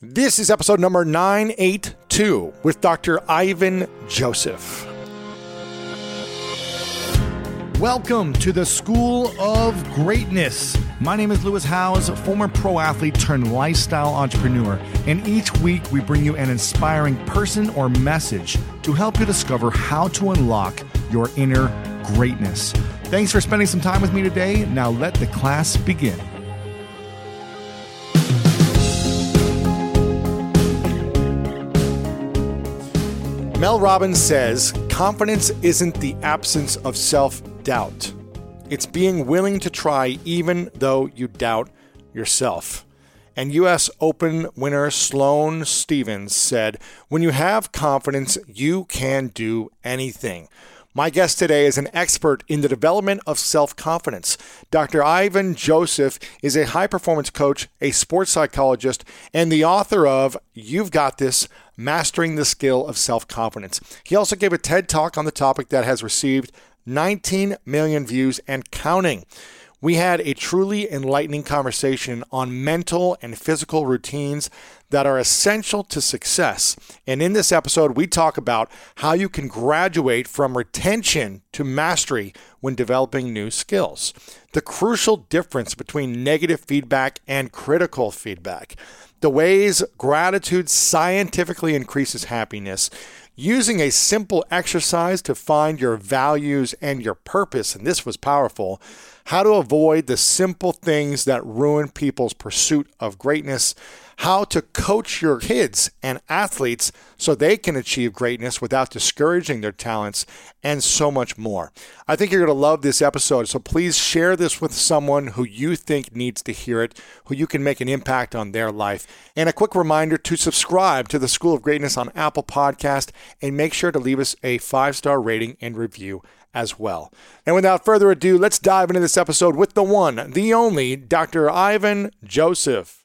This is episode number 982 with Dr. Ivan Joseph. Welcome to the School of Greatness. My name is Lewis Howes, former pro athlete turned lifestyle entrepreneur, and each week we bring you an inspiring person or message to help you discover how to unlock your inner greatness. Thanks for spending some time with me today. Now let the class begin. Mel Robbins says confidence isn't the absence of self doubt, it's being willing to try even though you doubt yourself. And U.S. Open winner Sloane Stevens said, When you have confidence, you can do anything. My guest today is an expert in the development of self confidence. Dr. Ivan Joseph is a high performance coach, a sports psychologist, and the author of You've Got This Mastering the Skill of Self Confidence. He also gave a TED talk on the topic that has received 19 million views and counting. We had a truly enlightening conversation on mental and physical routines that are essential to success. And in this episode, we talk about how you can graduate from retention to mastery when developing new skills, the crucial difference between negative feedback and critical feedback the ways gratitude scientifically increases happiness, using a simple exercise to find your values and your purpose, and this was powerful, how to avoid the simple things that ruin people's pursuit of greatness, how to coach your kids and athletes so they can achieve greatness without discouraging their talents, and so much more. I think you're going to love this episode, so please share this with someone who you think needs to hear it, who you can make an impact on their life. And a quick reminder to subscribe to the School of Greatness on Apple Podcast and make sure to leave us a five star rating and review as well. And without further ado, let's dive into this episode with the one, the only Dr. Ivan Joseph.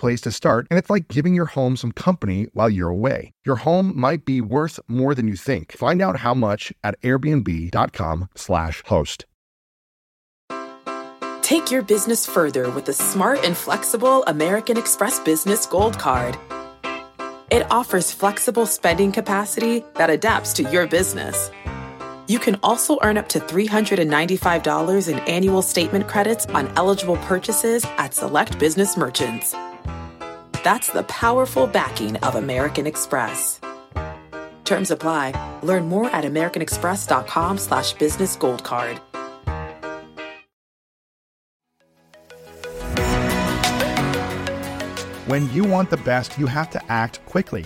place to start, and it's like giving your home some company while you're away. Your home might be worth more than you think. Find out how much at airbnb.com/slash host. Take your business further with the smart and flexible American Express Business Gold Card. It offers flexible spending capacity that adapts to your business. You can also earn up to $395 in annual statement credits on eligible purchases at select business merchants. That's the powerful backing of American Express. Terms apply. Learn more at americanexpress.com slash business gold card. When you want the best, you have to act quickly,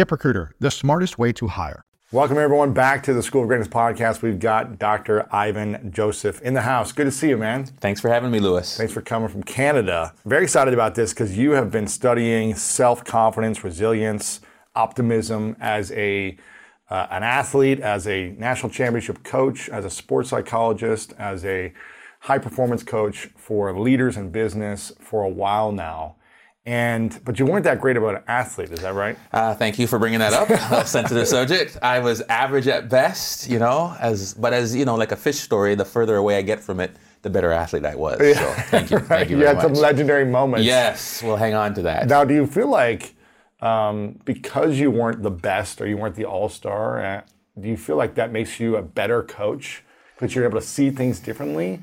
ZipRecruiter, the smartest way to hire. Welcome, everyone, back to the School of Greatness podcast. We've got Dr. Ivan Joseph in the house. Good to see you, man. Thanks for having me, Lewis. Thanks for coming from Canada. Very excited about this because you have been studying self confidence, resilience, optimism as a uh, an athlete, as a national championship coach, as a sports psychologist, as a high performance coach for leaders in business for a while now. And but you weren't that great about an athlete, is that right? Uh, thank you for bringing that up. sensitive subject. I was average at best, you know, as but as you know, like a fish story. The further away I get from it, the better athlete I was. So thank you. Thank you. you had much. some legendary moments. Yes, we'll hang on to that. Now, do you feel like um, because you weren't the best or you weren't the all star, uh, do you feel like that makes you a better coach because you're able to see things differently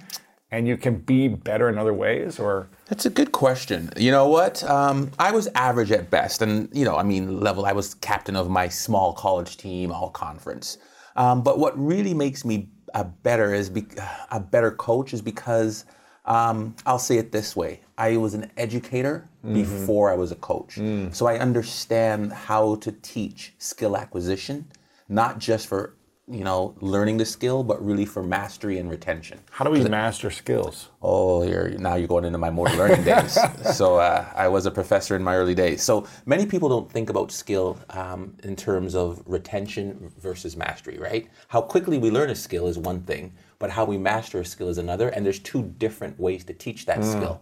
and you can be better in other ways or that's a good question you know what um, i was average at best and you know i mean level i was captain of my small college team all conference um, but what really makes me a better is be, a better coach is because um, I'll say it this way I was an educator mm-hmm. before I was a coach. Mm. So I understand how to teach skill acquisition, not just for you know, learning the skill, but really for mastery and retention. How do we master skills? Oh, you're, now you're going into my more learning days. So uh, I was a professor in my early days. So many people don't think about skill um, in terms of retention versus mastery, right? How quickly we learn a skill is one thing, but how we master a skill is another. And there's two different ways to teach that mm. skill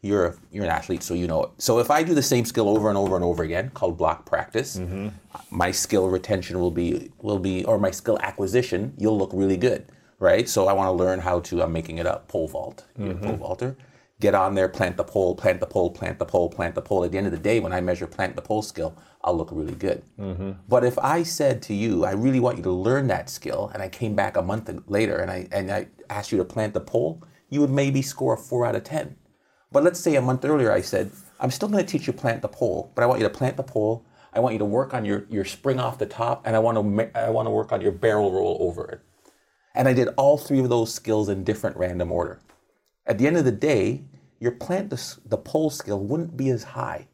you're a, you're an athlete, so you know it. So if I do the same skill over and over and over again, called block practice, mm-hmm. my skill retention will be will be, or my skill acquisition, you'll look really good, right? So I want to learn how to. I'm making it up. Pole vault, mm-hmm. pole vaulter. Get on there, plant the pole, plant the pole, plant the pole, plant the pole. At the end of the day, when I measure plant the pole skill, I'll look really good. Mm-hmm. But if I said to you, I really want you to learn that skill, and I came back a month later and I and I asked you to plant the pole, you would maybe score a four out of ten but let's say a month earlier I said, I'm still going to teach you plant the pole, but I want you to plant the pole. I want you to work on your, your spring off the top, and I want to I want to work on your barrel roll over it. And I did all three of those skills in different random order. At the end of the day, your plant the, the pole skill wouldn't be as high.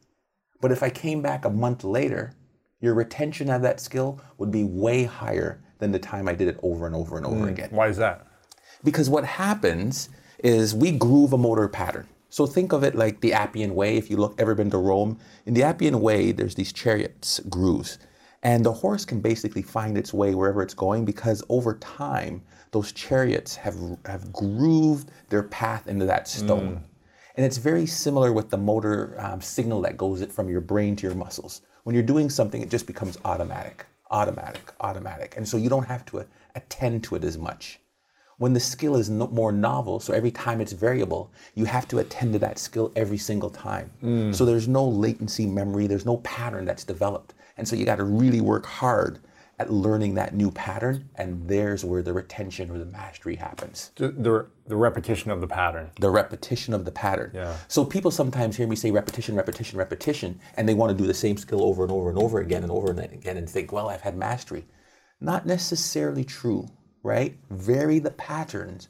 But if I came back a month later, your retention of that skill would be way higher than the time I did it over and over and over mm, again. Why is that? Because what happens is we groove a motor pattern. So think of it like the Appian Way. If you look ever been to Rome, in the Appian Way, there's these chariots grooves, and the horse can basically find its way wherever it's going because over time, those chariots have have grooved their path into that stone. Mm. And it's very similar with the motor um, signal that goes it from your brain to your muscles. When you're doing something, it just becomes automatic, automatic, automatic. And so you don't have to attend to it as much. When the skill is no, more novel, so every time it's variable, you have to attend to that skill every single time. Mm. So there's no latency memory, there's no pattern that's developed. And so you got to really work hard at learning that new pattern, and there's where the retention or the mastery happens. The, the, the, repetition of the pattern. The repetition of the pattern. Yeah. So people sometimes hear me say repetition, repetition, repetition, and they want to do the same skill over and over and over again and over and again and think, well, I've had mastery. Not necessarily true right? Vary the patterns,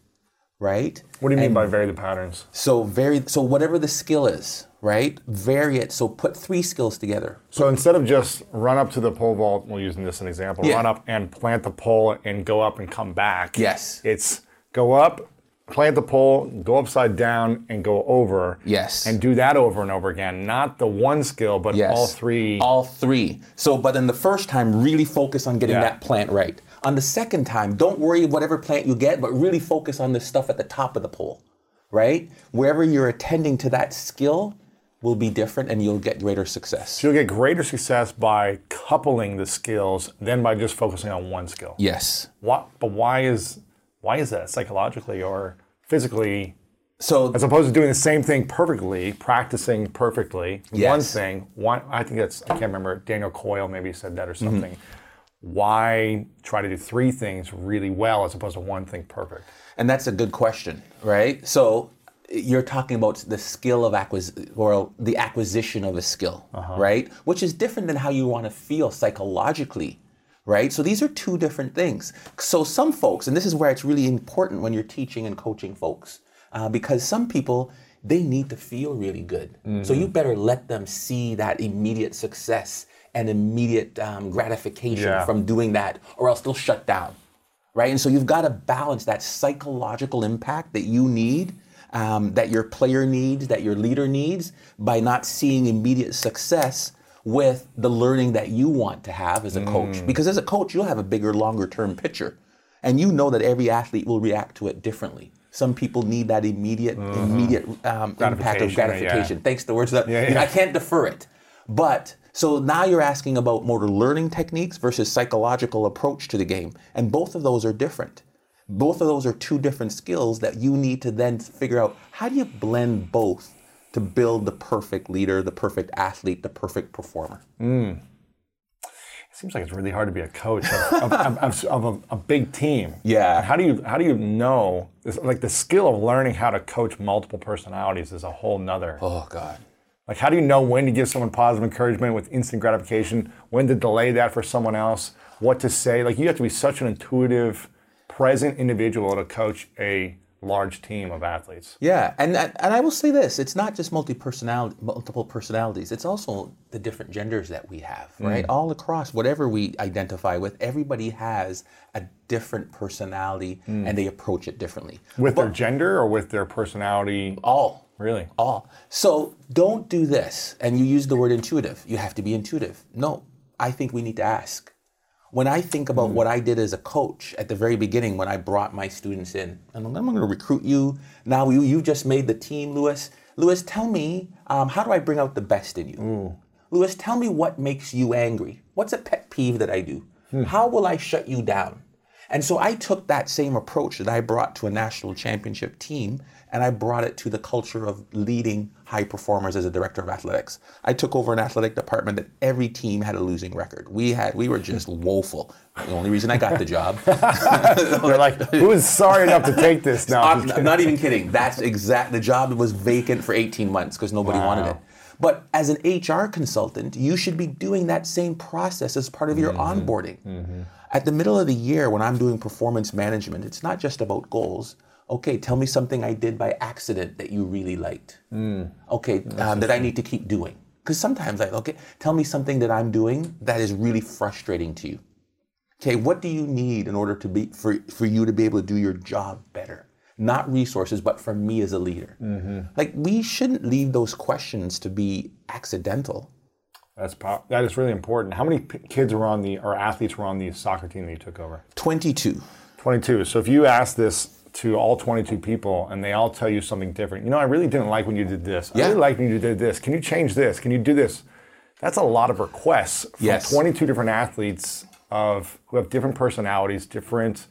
right? What do you mean by vary the patterns? So vary so whatever the skill is, right? Vary it. So put three skills together. So instead of just run up to the pole vault, we're using this as an example, yeah. run up and plant the pole and go up and come back. Yes. It's go up, plant the pole, go upside down, and go over. Yes. And do that over and over again. Not the one skill, but yes. all three. All three. So, but then the first time, really focus on getting yeah. that plant right. On the second time, don't worry whatever plant you get, but really focus on the stuff at the top of the pole, right? Wherever you're attending to that skill will be different and you'll get greater success. So you'll get greater success by coupling the skills than by just focusing on one skill. Yes. What, but why is why is that psychologically or physically so as opposed to doing the same thing perfectly, practicing perfectly, yes. one thing, one I think that's I can't remember, Daniel Coyle maybe said that or something. Mm-hmm why try to do three things really well as opposed to one thing perfect? And that's a good question, right? So you're talking about the skill of acquisition or the acquisition of a skill, uh-huh. right? Which is different than how you want to feel psychologically, right? So these are two different things. So some folks, and this is where it's really important when you're teaching and coaching folks, uh, because some people they need to feel really good. Mm-hmm. So you better let them see that immediate success and immediate um, gratification yeah. from doing that, or else they'll shut down, right? And so you've got to balance that psychological impact that you need, um, that your player needs, that your leader needs, by not seeing immediate success with the learning that you want to have as a coach. Mm. Because as a coach, you'll have a bigger, longer term picture. And you know that every athlete will react to it differently. Some people need that immediate immediate um, impact of Mm-hmm. Gratification, yeah. Thanks to the words that Yeah, you know. I can't defer it. But so now you're asking about motor learning techniques versus psychological approach to the game, and both of those are different. Both of those are two different skills that you need to then figure out how do you blend both to build the perfect leader, the perfect athlete, the perfect performer. Hmm. It seems like it's really hard to be a coach of, of, of, of a, a big team. Yeah. How do you how do you know like the skill of learning how to coach multiple personalities is a whole nother. Oh God. Like how do you know when to give someone positive encouragement with instant gratification, when to delay that for someone else, what to say? Like you have to be such an intuitive, present individual to coach a large team of athletes. Yeah, and and I will say this: it's not just multi personality, multiple personalities. It's also the different genders that we have, Mm. right? All across whatever we identify with, everybody has a different personality, Mm. and they approach it differently. With their gender or with their personality? All Really? all. So don't do this. And you use the word intuitive. You have to be intuitive. No, I think we need to ask. When I think about hmm. what I did as a coach at the very beginning, when I brought my students in, and I'm going to recruit you. Now you you just made the team, Lewis. Lewis, tell me um, how do I bring out the best in you? Lewis, tell me what makes you angry. What's a pet peeve that I do? Hmm. How will I shut you down? And so I took that same approach that I brought to a national championship team and I brought it to the culture of leading high performers as a director of athletics. I took over an athletic department that every team had a losing record. We had we were just woeful. The only reason I got the job. They're like, who is sorry enough to take this now? I'm, I'm not even kidding. That's exact. The job was vacant for 18 months because nobody wanted it. But as an HR consultant, you should be doing that same process as part of your mm-hmm. onboarding. Mm-hmm. At the middle of the year, when I'm doing performance management, it's not just about goals. Okay, tell me something I did by accident that you really liked. Okay, um, that I need to keep doing. Because sometimes I okay, tell me something that I'm doing that is really frustrating to you. Okay, what do you need in order to be for, for you to be able to do your job better? Not resources, but for me as a leader. Like we shouldn't leave those questions to be accidental. That's pow- that is really important. How many p- kids were on the or athletes were on the soccer team that you took over? 22. 22. So if you ask this to all 22 people and they all tell you something different, you know, I really didn't like when you did this. I Yeah. really liked when you did this. Can you change this? Can you do this? That's a lot of requests from Yes. 22 different athletes of who have different personalities, different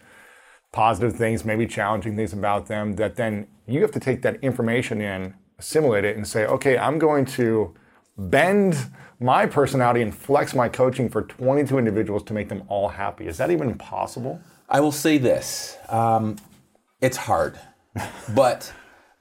positive things, maybe challenging things about them that then you have to take that information in, assimilate it and say, "Okay, I'm going to bend my personality and flex my coaching for 22 individuals to make them all happy." Is that even possible? I will say this um, it's hard, but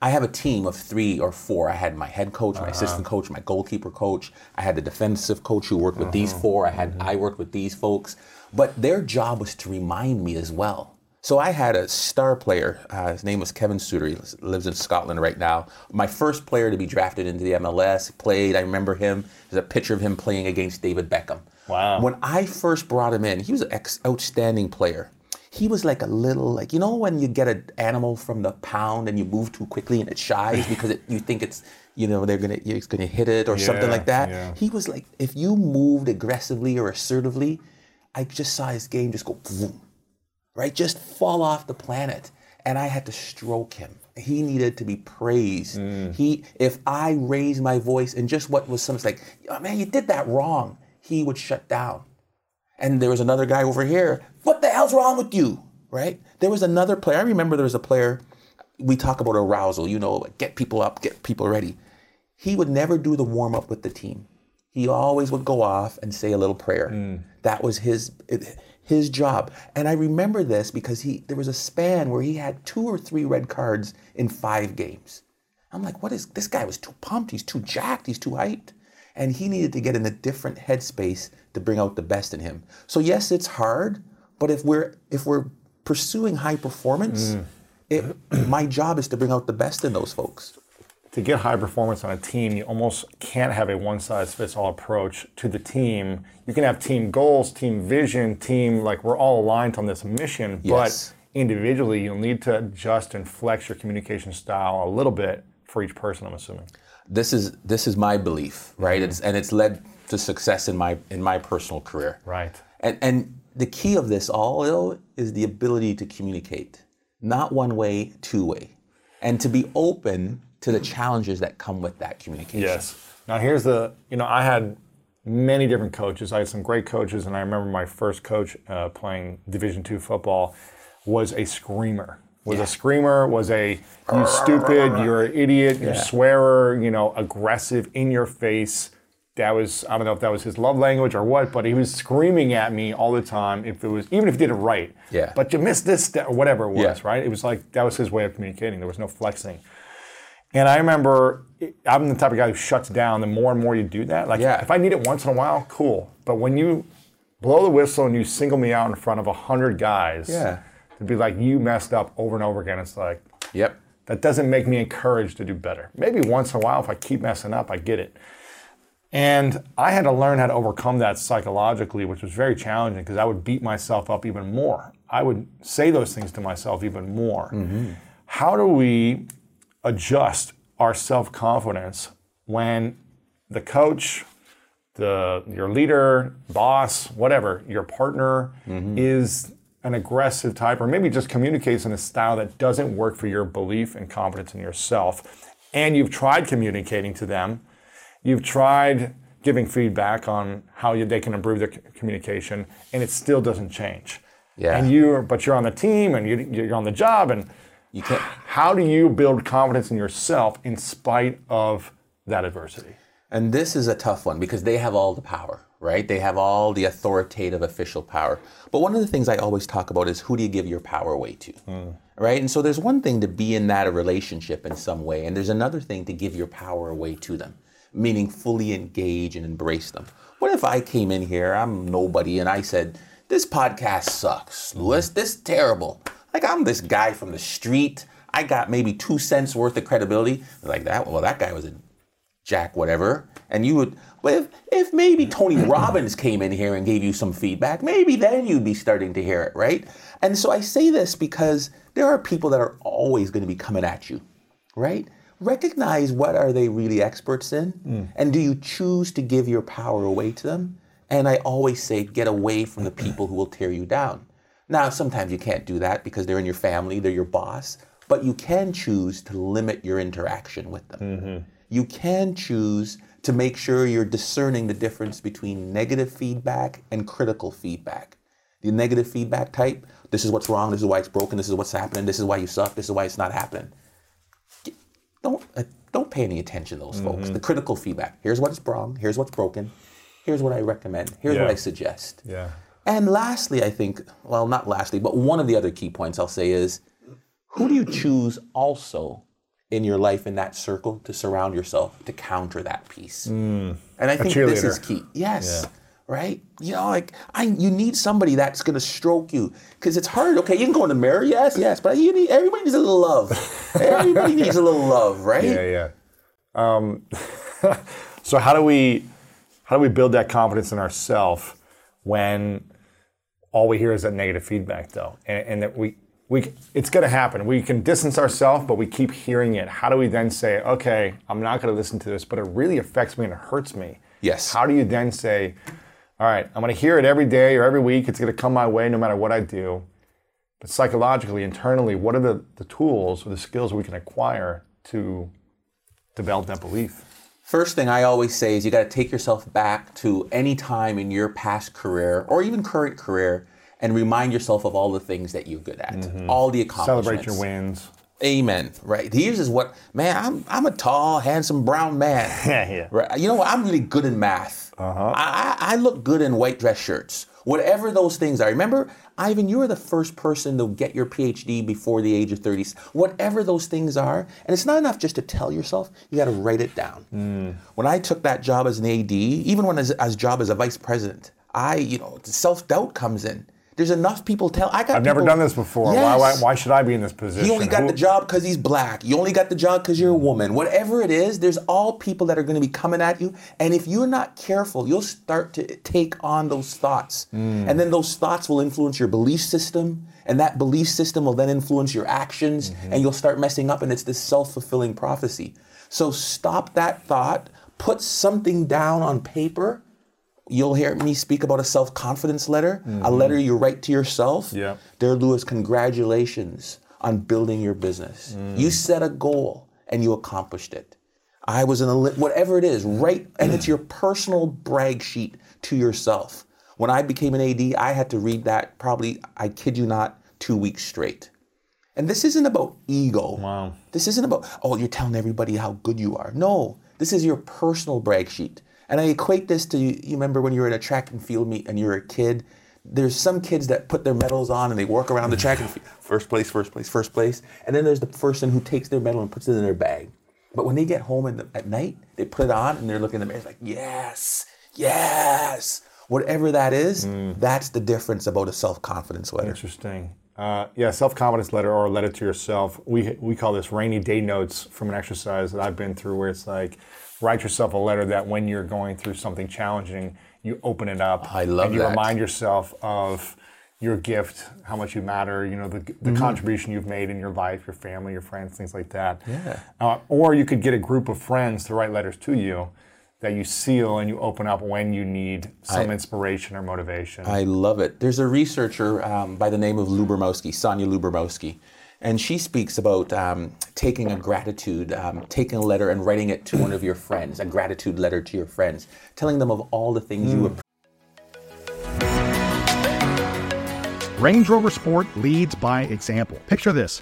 I have a team of three or four. I had my head coach, my uh-huh. assistant coach, my goalkeeper coach. I had the defensive coach who worked with these uh-huh. four. I had mm-hmm. I worked with these folks, but their job was to remind me as well. So I had a star player. Uh, his name was Kevin Suter. He lives in Scotland right now. My first player to be drafted into the MLS. Played. I remember him. There's a picture of him playing against David Beckham. Wow. When I first brought him in, he was an ex- outstanding player. He was like a little, like you know, when you get an animal from the pound and you move too quickly and it shies because it, you think it's, you know, they're gonna, it's gonna hit it or something like that. yeah. He was like, if you moved aggressively or assertively, I just saw his game just go boom, right? Just fall off the planet. And I had to stroke him. He needed to be praised. Mm. He, if I raised my voice and just what was something like, oh, man, you did that wrong, he would shut down. And there was another guy over here. What the hell's wrong with you? Right? There was another player. I remember there was a player. We talk about arousal. You know, get people up, get people ready. He would never do the warm up with the team. He always would go off and say a little prayer. Hmm. That was his his job. And I remember this because he there was a span where he had two or three red cards in five games. I'm like, what is this guy was too pumped, he's too jacked, he's too hyped. And he needed to get in a different headspace to bring out the best in him. So yes, it's hard, but if we're if we're pursuing high performance, mm. it, my job is to bring out the best in those folks. to get high performance on a team, you almost can't have a one size fits all approach to the team. You can have team goals, team vision, team like we're all aligned on this mission, Yes. but individually you'll need to adjust and flex your communication style a little bit for each person, I'm assuming. This is this is my belief, right? Mm. It's and it's led to success in my in my personal career. Right. And and the key of this all though is the ability to communicate. not one way, two way, and to be open to the challenges that come with that communication. Yes. Now here's the, you know, I had many different coaches. I had some great coaches, and I remember my first coach uh, playing Division two football was a screamer. Was Yeah. a screamer. Was a you stupid. You're an idiot. You're a swearer. You know, aggressive, in your face. That was I don't know if that was his love language or what, but he was screaming at me all the time. If it was even if he did it right. Yeah. But you missed this step or whatever it was, Yeah. right? It was like that was his way of communicating. There was no flexing. And I remember I'm the type of guy who shuts down. The more and more you do that, like Yeah. if I need it once in a while, cool. But when you blow the whistle and you single me out in front of a hundred guys, Yeah. to be like you messed up over and over again, it's like Yep. that doesn't make me encouraged to do better. Maybe once in a while, if I keep messing up, I get it. And I had to learn how to overcome that psychologically, which was very challenging because I would beat myself up even more. I would say those things to myself even more. Mm-hmm. How do we adjust our self confidence when the coach, the your leader, boss, whatever, your partner mm-hmm. is an aggressive type, or maybe just communicates in a style that doesn't work for your belief and confidence in yourself, and you've tried communicating to them, you've tried giving feedback on how you, they can improve their c- communication, and it still doesn't change. Yeah. And you, but you're on the team, and you, you're on the job, and You can't. how do you build confidence in yourself in spite of that adversity? And this is a tough one because they have all the power, right? They have all the authoritative official power. But one of the things I always talk about is who do you give your power away to? Hmm. Right? And so there's one thing to be in that relationship in some way, and there's another thing to give your power away to them, meaning fully engage and embrace them. What if I came in here, I'm nobody, and I said, This podcast sucks, Lewis, this is terrible. Like I'm this guy from the street. I got maybe two cents worth of credibility. Like that, well, that guy was a Jack whatever, and you would. Well, if, if maybe Tony Robbins came in here and gave you some feedback, maybe then you'd be starting to hear it, right? And so I say this because there are people that are always going to be coming at you, right? Recognize what are they really experts in, mm. and do you choose to give your power away to them? And I always say, get away from the people who will tear you down. Now, sometimes you can't do that because they're in your family, they're your boss, but you can choose to limit your interaction with them. Mm-hmm. You can choose to make sure you're discerning the difference between negative feedback and critical feedback. The negative feedback type, this is what's wrong, this is why it's broken, this is what's happening, this is why you suck, this is why it's not happening. Don't, uh, don't pay any attention to those folks. The critical feedback, here's what's wrong, here's what's broken, here's what I recommend, here's what I suggest. Yeah. And lastly, I think, well, not lastly, but one of the other key points I'll say is who do you choose also in your life in that circle to surround yourself to counter that piece? and I think this is key. Yes. Right? You know, like I you need somebody that's gonna stroke you. Because it's hard. Okay, you can go in the mirror, yes, yes, but you need everybody needs a little love. everybody needs a little love, right? Yeah, yeah. Um, so how do we how do we build that confidence in ourselves when all we hear is that negative feedback, though, and, and that we we it's going to happen. We can distance ourselves, but we keep hearing it. How do we then say, okay, I'm not going to listen to this, but it really affects me and it hurts me? Yes. How do you then say, all right, I'm going to hear it every day or every week. It's going to come my way no matter what I do. But psychologically, internally, what are the, the tools or the skills we can acquire to develop that belief? First thing I always say is you got to take yourself back to any time in your past career or even current career and remind yourself of all the things that you're good at, mm-hmm. all the accomplishments. Celebrate your wins. Amen. Right. Here's is what man. I'm I'm a tall, handsome brown man. Yeah, yeah. Right. You know what? I'm really good in math. Uh-huh. I, I look good in white dress shirts. Whatever those things are. Remember, Ivan, you were the first person to get your PhD before the age of 30. Whatever those things are, and it's not enough just to tell yourself. You got to write it down. When I took that job as an AD, even when as, as job as a vice president, I you know self doubt comes in. There's enough people tell. I got. I've never done this before. Why, why, why should I be in this position? He only got Who- the job because he's black. You only got the job because you're a woman. Whatever it is, there's all people that are going to be coming at you. And if you're not careful, you'll start to take on those thoughts. Hmm. And then those thoughts will influence your belief system. And that belief system will then influence your actions. Mm-hmm. And you'll start messing up. And it's this self fulfilling prophecy. So stop that thought, put something down on paper. You'll hear me speak about a self confidence letter, a mm-hmm. letter you write to yourself. Yeah. Dear Lewis, congratulations on building your business. Mm. You set a goal and you accomplished it. I was in a li- whatever it is, right? And it's your personal brag sheet to yourself. When I became an AD, I had to read that probably, I kid you not, two weeks straight. And this isn't about ego. Wow. This isn't about, oh, you're telling everybody how good you are. No, this is your personal brag sheet. And I equate this to you remember when you were in a track and field meet and you were a kid? There's some kids that put their medals on and they walk around the track and field, first place, first place, first place. And then there's the person who takes their medal and puts it in their bag. But when they get home in the, at night, they put it on and they're looking in the mirror, it's like, yes, yes. Whatever that is, that's the difference about a self confidence letter. Interesting. Uh, yeah, self-confidence letter or a letter to yourself. We we call this rainy day notes from an exercise that I've been through, where it's like write yourself a letter that when you're going through something challenging, you open it up. I love and you that. remind yourself of your gift, how much you matter, you know, the, the contribution you've made in your life, your family, your friends, things like that. Yeah. Uh, or you could get a group of friends to write letters to you that you seal and you open up when you need some inspiration or motivation. I love it. There's a researcher um, by the name of Lubermowski, Sonia Lubermowski, and she speaks about um, taking a gratitude, um, taking a letter and writing it to one of your friends, a gratitude letter to your friends, telling them of all the things you appreciate. Range Rover Sport leads by example. Picture this.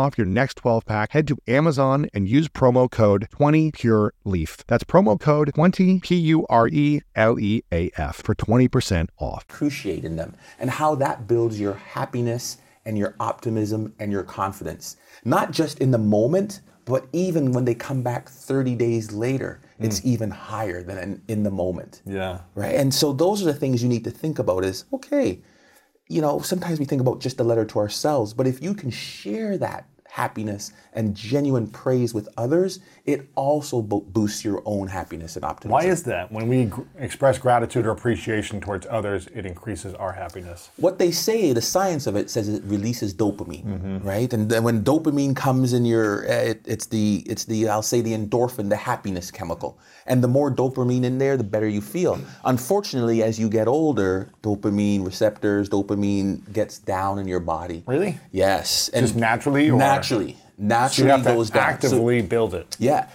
off your next 12 pack, head to Amazon and use promo code 20PureLeaf. That's promo code 20 P U R E L E A F for 20% off. appreciate in them and how that builds your happiness and your optimism and your confidence. Not just in the moment, but even when they come back 30 days later, hmm. it's even higher than in, in the moment. yeah. Right? And so those are the things you need to think about is okay, you know, sometimes we think about just the letter to ourselves, but if you can share that happiness and genuine praise with others, it also bo- boosts your own happiness and optimism. Why is that? When we gr- express gratitude or appreciation towards others, it increases our happiness. what they say, the science of it says it releases dopamine, right? And then when dopamine comes in your, uh, it, it's the, it's the, I'll say the endorphin, the happiness chemical. And the more dopamine in there, the better you feel. Unfortunately, as you get older, dopamine receptors, dopamine gets down in your body. Really? Yes. And Just naturally or- Naturally. So you Naturally have goes to down. So- actively build it. yeah.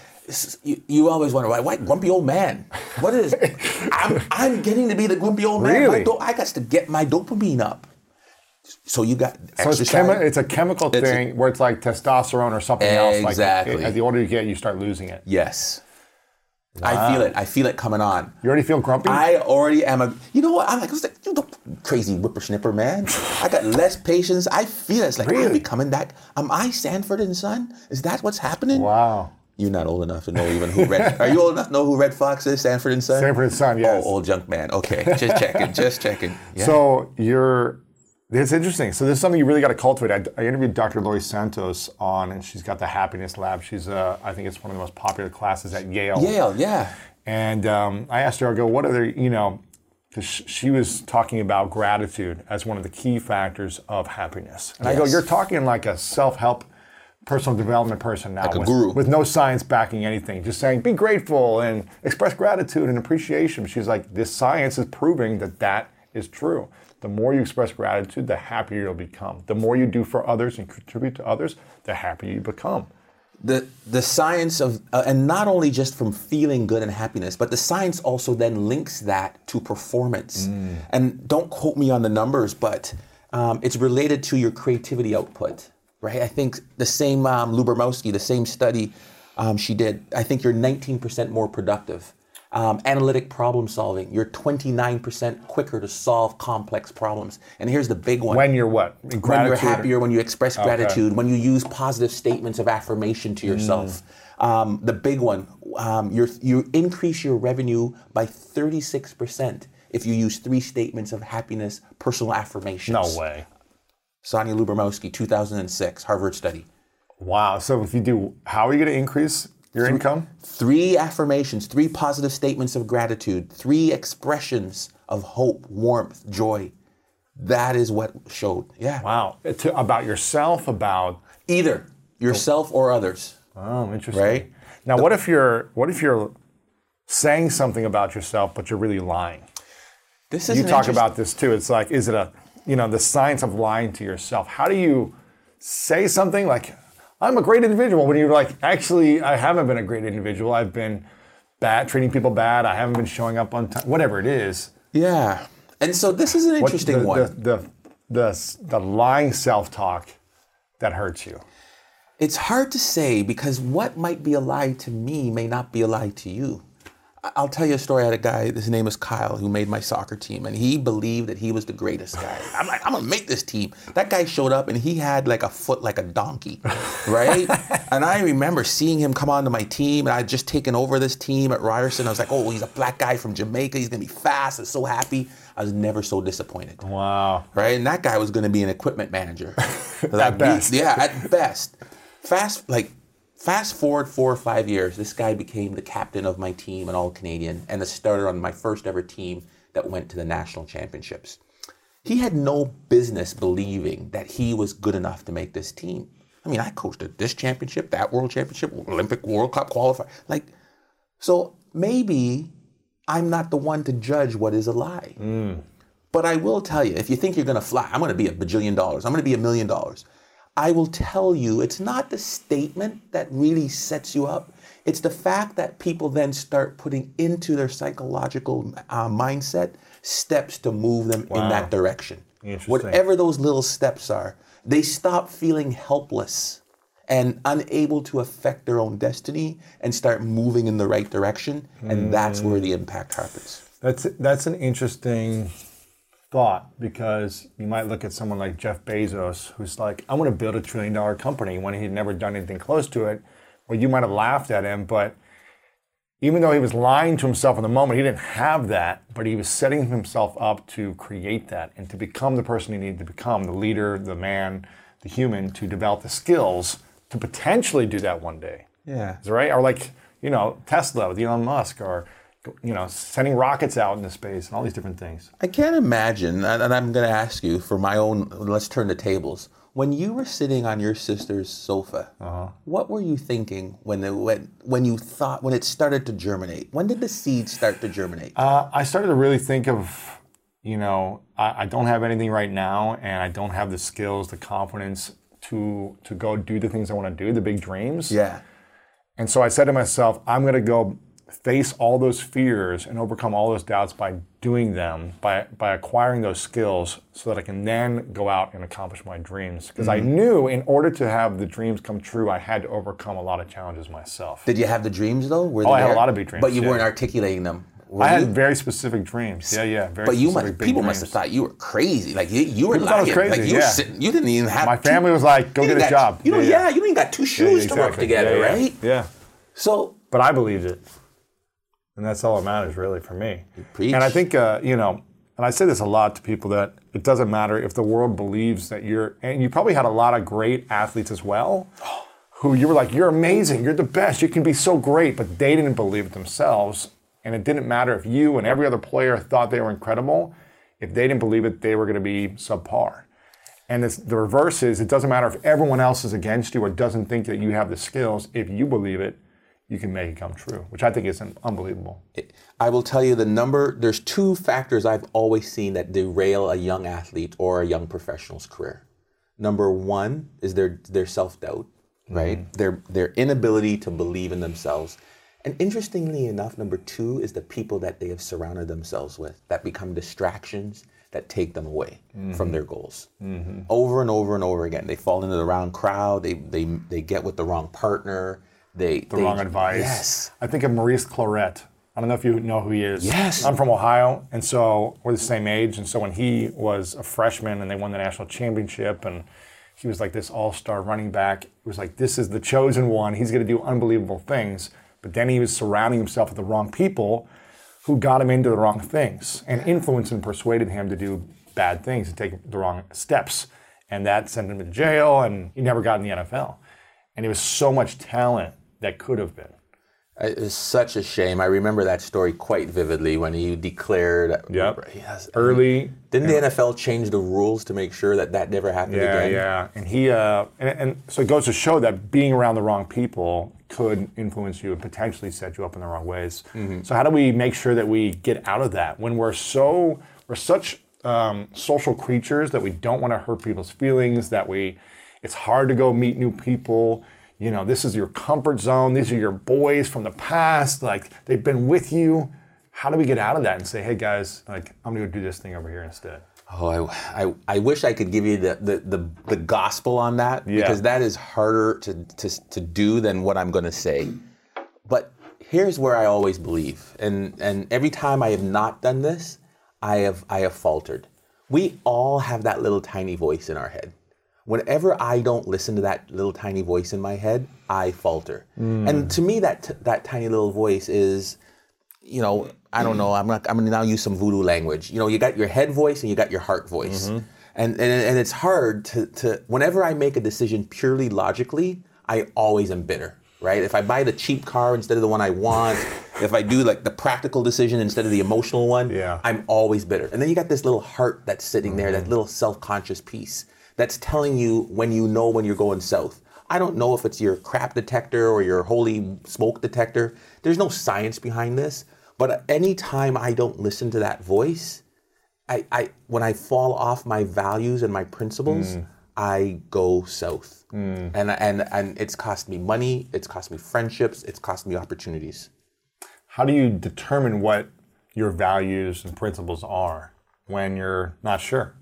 You, you always wonder why, why grumpy old man? What is? I'm, I'm getting to be the grumpy old man. Really? do- I got to get my dopamine up. So you got So it's, chemi- it's a chemical It's a- thing where it's like testosterone or something else. Like Exactly. it- the older you get, you start losing it. yes. I feel it. I feel it coming on. You already feel grumpy? I already am a. You know what? I'm like, I was like you know, crazy whippersnipper, man. I got less patience. I feel it. It's like I'm Really? becoming that. Am I Sanford and Son? Is that what's happening? wow. You're not old enough to know even who Redd. Are you old enough to know who Redd Foxx is? Sanford and Son. Sanford and Son, yes. Oh, old junk man. Okay, just checking. just checking. Yeah. So you're. It's interesting. So this is something you really got to cultivate. I, I interviewed Dr. Laurie Santos on, and she's got the Happiness Lab. She's, uh, I think it's one of the most popular classes at Yale. Yale. Yeah. And um, I asked her, I go, what are the, you know, because she was talking about gratitude as one of the key factors of happiness. And I go, you're talking like a self-help, personal development person now, a with, guru. with no science backing anything, just saying be grateful and express gratitude and appreciation. She's like, this science is proving that that is true. The more you express gratitude, the happier you'll become. The more you do for others and contribute to others, the happier you become. the the science of uh, and not only just from feeling good and happiness but the science also then links that to performance and don't quote me on the numbers but um, it's related to your creativity output right i think the same um, lubermowski the same study um, she did i think you're 19% more productive um, analytic problem solving you're 29% quicker to solve complex problems and here's the big one When you're what? when you're Gratitude- happier, when you express gratitude, when you use positive statements of affirmation to yourself. Um, the big one, um, you're, you increase your revenue by 36% if you use three statements of happiness, personal affirmations. No way. Sonia Lubermowski, 2006, Harvard study. Wow. So if you do, how are you going to increase your income? Three affirmations, three positive statements of gratitude, three expressions of hope, warmth, joy. That is what showed. Yeah. Wow. To, about yourself, about Either yourself or others. oh, interesting. Right. Now, what if you're what if you're saying something about yourself, but you're really lying? This is You talk about this too. It's like, is it a you know the science of lying to yourself? How do you say something like, "I'm a great individual," when you're like, actually, I haven't been a great individual. I've been bad, treating people bad. I haven't been showing up on time. Whatever it is. Yeah. And so this is an interesting the, one. The, the, the, the lying self-talk that hurts you. it's hard to say because what might be a lie to me may not be a lie to you. I'll tell you a story. I had a guy, his name is Kyle, who made my soccer team, and he believed that he was the greatest guy. I'm like, I'm gonna make this team. That guy showed up and he had like a foot like a donkey, right? and I remember seeing him come onto my team, and I would just taken over this team at Ryerson. I was like, oh, he's a black guy from Jamaica. He's gonna be fast. I'm so happy. I was never so disappointed Wow. right? And that guy was going to be an equipment manager. At best. yeah, at best. Fast, like, fast forward four or five years, this guy became the captain of my team, an All Canadian, and the starter on my first ever team that went to the national championships. He had no business believing that he was good enough to make this team. I mean, I coached at this championship, that world championship, Olympic World Cup qualifier. Like, so maybe I'm not the one to judge what is a lie. Mm. But I will tell you, if you think you're going to fly, I'm going to be a bajillion dollars. I'm going to be a million dollars. I will tell you, it's not the statement that really sets you up. It's the fact that people then start putting into their psychological uh, mindset steps to move them in that direction. Whatever those little steps are, they stop feeling helpless and unable to affect their own destiny and start moving in the right direction. And that's where the impact happens. That's that's an interesting thought because you might look at someone like Jeff Bezos, who's like, "I want to build a trillion dollar company," when he'd never done anything close to it. Well, you might have laughed at him, but even though he was lying to himself in the moment, he didn't have that, but he was setting himself up to create that and to become the person he needed to become, the leader, the man, the human, to develop the skills to potentially do that one day. Yeah. Is that right? Or like, you know, Tesla with Elon Musk or, you know, sending rockets out into space and all these different things. I can't imagine, and I'm going to ask you for my own. Let's turn the tables. When you were sitting on your sister's sofa, Uh-huh. what were you thinking when the, when when you thought when it started to germinate? When did the seed start to germinate? Uh, I started to really think of, you know, I, I don't have anything right now and I don't have the skills, the confidence to to go do the things I want to do, the big dreams. yeah, And so I said to myself, I'm going to go face all those fears and overcome all those doubts by doing them, by, by acquiring those skills so that I can then go out and accomplish my dreams. Because I mm-hmm. knew in order to have the dreams come true, I had to overcome a lot of challenges myself. Did you have the dreams though? Were Oh, I had a lot of big dreams, But you yeah. weren't articulating them. Were I you? had very specific dreams. Yeah, yeah. Very but you must, people must have thought you were crazy. Like you, you were People thought I lying. was crazy, like you yeah. sitting, you didn't even have My two- family was like, go get a got- job. You know, Yeah, yeah, you didn't got two Yeah, shoes to work together, right? Yeah. So But I believed it. And that's all that matters, really, for me. And I think, uh, you know, and I say this a lot to people that it doesn't matter if the world believes that you're, and you probably had a lot of great athletes as well, who you were like, you're amazing, you're the best, you can be so great, but they didn't believe it themselves. And it didn't matter if you and every other player thought they were incredible. If they didn't believe it, they were going to be subpar. And it's, the reverse is it doesn't matter if everyone else is against you or doesn't think that you have the skills. If you believe it, you can make it come true, which I think is unbelievable. I will tell you the number. There's two factors I've always seen that derail a young athlete or a young professional's career. Number one is their their self doubt, mm-hmm. right? Their their inability to believe in themselves. And interestingly enough, number two is the people that they have surrounded themselves with that become distractions that take them away from mm-hmm. their goals. Mm-hmm. Over and over and over again, they fall into the wrong crowd. They they they get with the wrong partner. They The wrong advice. Yes. I think of Maurice Clarett. I don't know if you know who he is. Yes. I'm from Ohio, and so we're the same age. And so when he was a freshman and they won the national championship, and he was like this all star running back, it was like, this is the chosen one. He's going to do unbelievable things. But then he was surrounding himself with the wrong people who got him into the wrong things and influenced and persuaded him to do bad things, to take the wrong steps. And that sent him to jail, and he never got in the NFL. And it was so much talent that could have been. It's such a shame. I remember that story quite vividly when he declared. Yep. Yes. Early. Didn't the NFL change the rules to make sure that that never happened Yeah, again? yeah. And he, uh, and, and so it goes to show that being around the wrong people could influence you and potentially set you up in the wrong ways. So how do we make sure that we get out of that when we're so, we're such um, social creatures that we don't want to hurt people's feelings, that we, it's hard to go meet new people. You know, this is your comfort zone. These are your boys from the past. Like they've been with you. How do we get out of that and say, hey guys, like I'm gonna go do this thing over here instead? Oh, I, I, I wish I could give you the, the, the, the gospel on that Yeah. because that is harder to, to, to do than what I'm going to say. But here's where I always believe, and, and every time I have not done this, I have, I have faltered. We all have that little tiny voice in our head. Whenever I don't listen to that little tiny voice in my head, I falter. And to me, that, t- that tiny little voice is, you know, I don't know. I'm not. I'm gonna now use some voodoo language. You know, you got your head voice and you got your heart voice, mm-hmm. and, and and it's hard to to. Whenever I make a decision purely logically, I always am bitter. Right? If I buy the cheap car instead of the one I want, if I do like the practical decision instead of the emotional one, Yeah. I'm always bitter. And then you got this little heart that's sitting there, that mm-hmm. little self-conscious piece that's telling you when you know when you're going south. I don't know if it's your crap detector or your holy smoke detector. There's no science behind this. But anytime I don't listen to that voice, I, I when I fall off my values and my principles, mm. I go south. Mm. And, and and it's cost me money, it's cost me friendships, it's cost me opportunities. How do you determine what your values and principles are when you're not sure?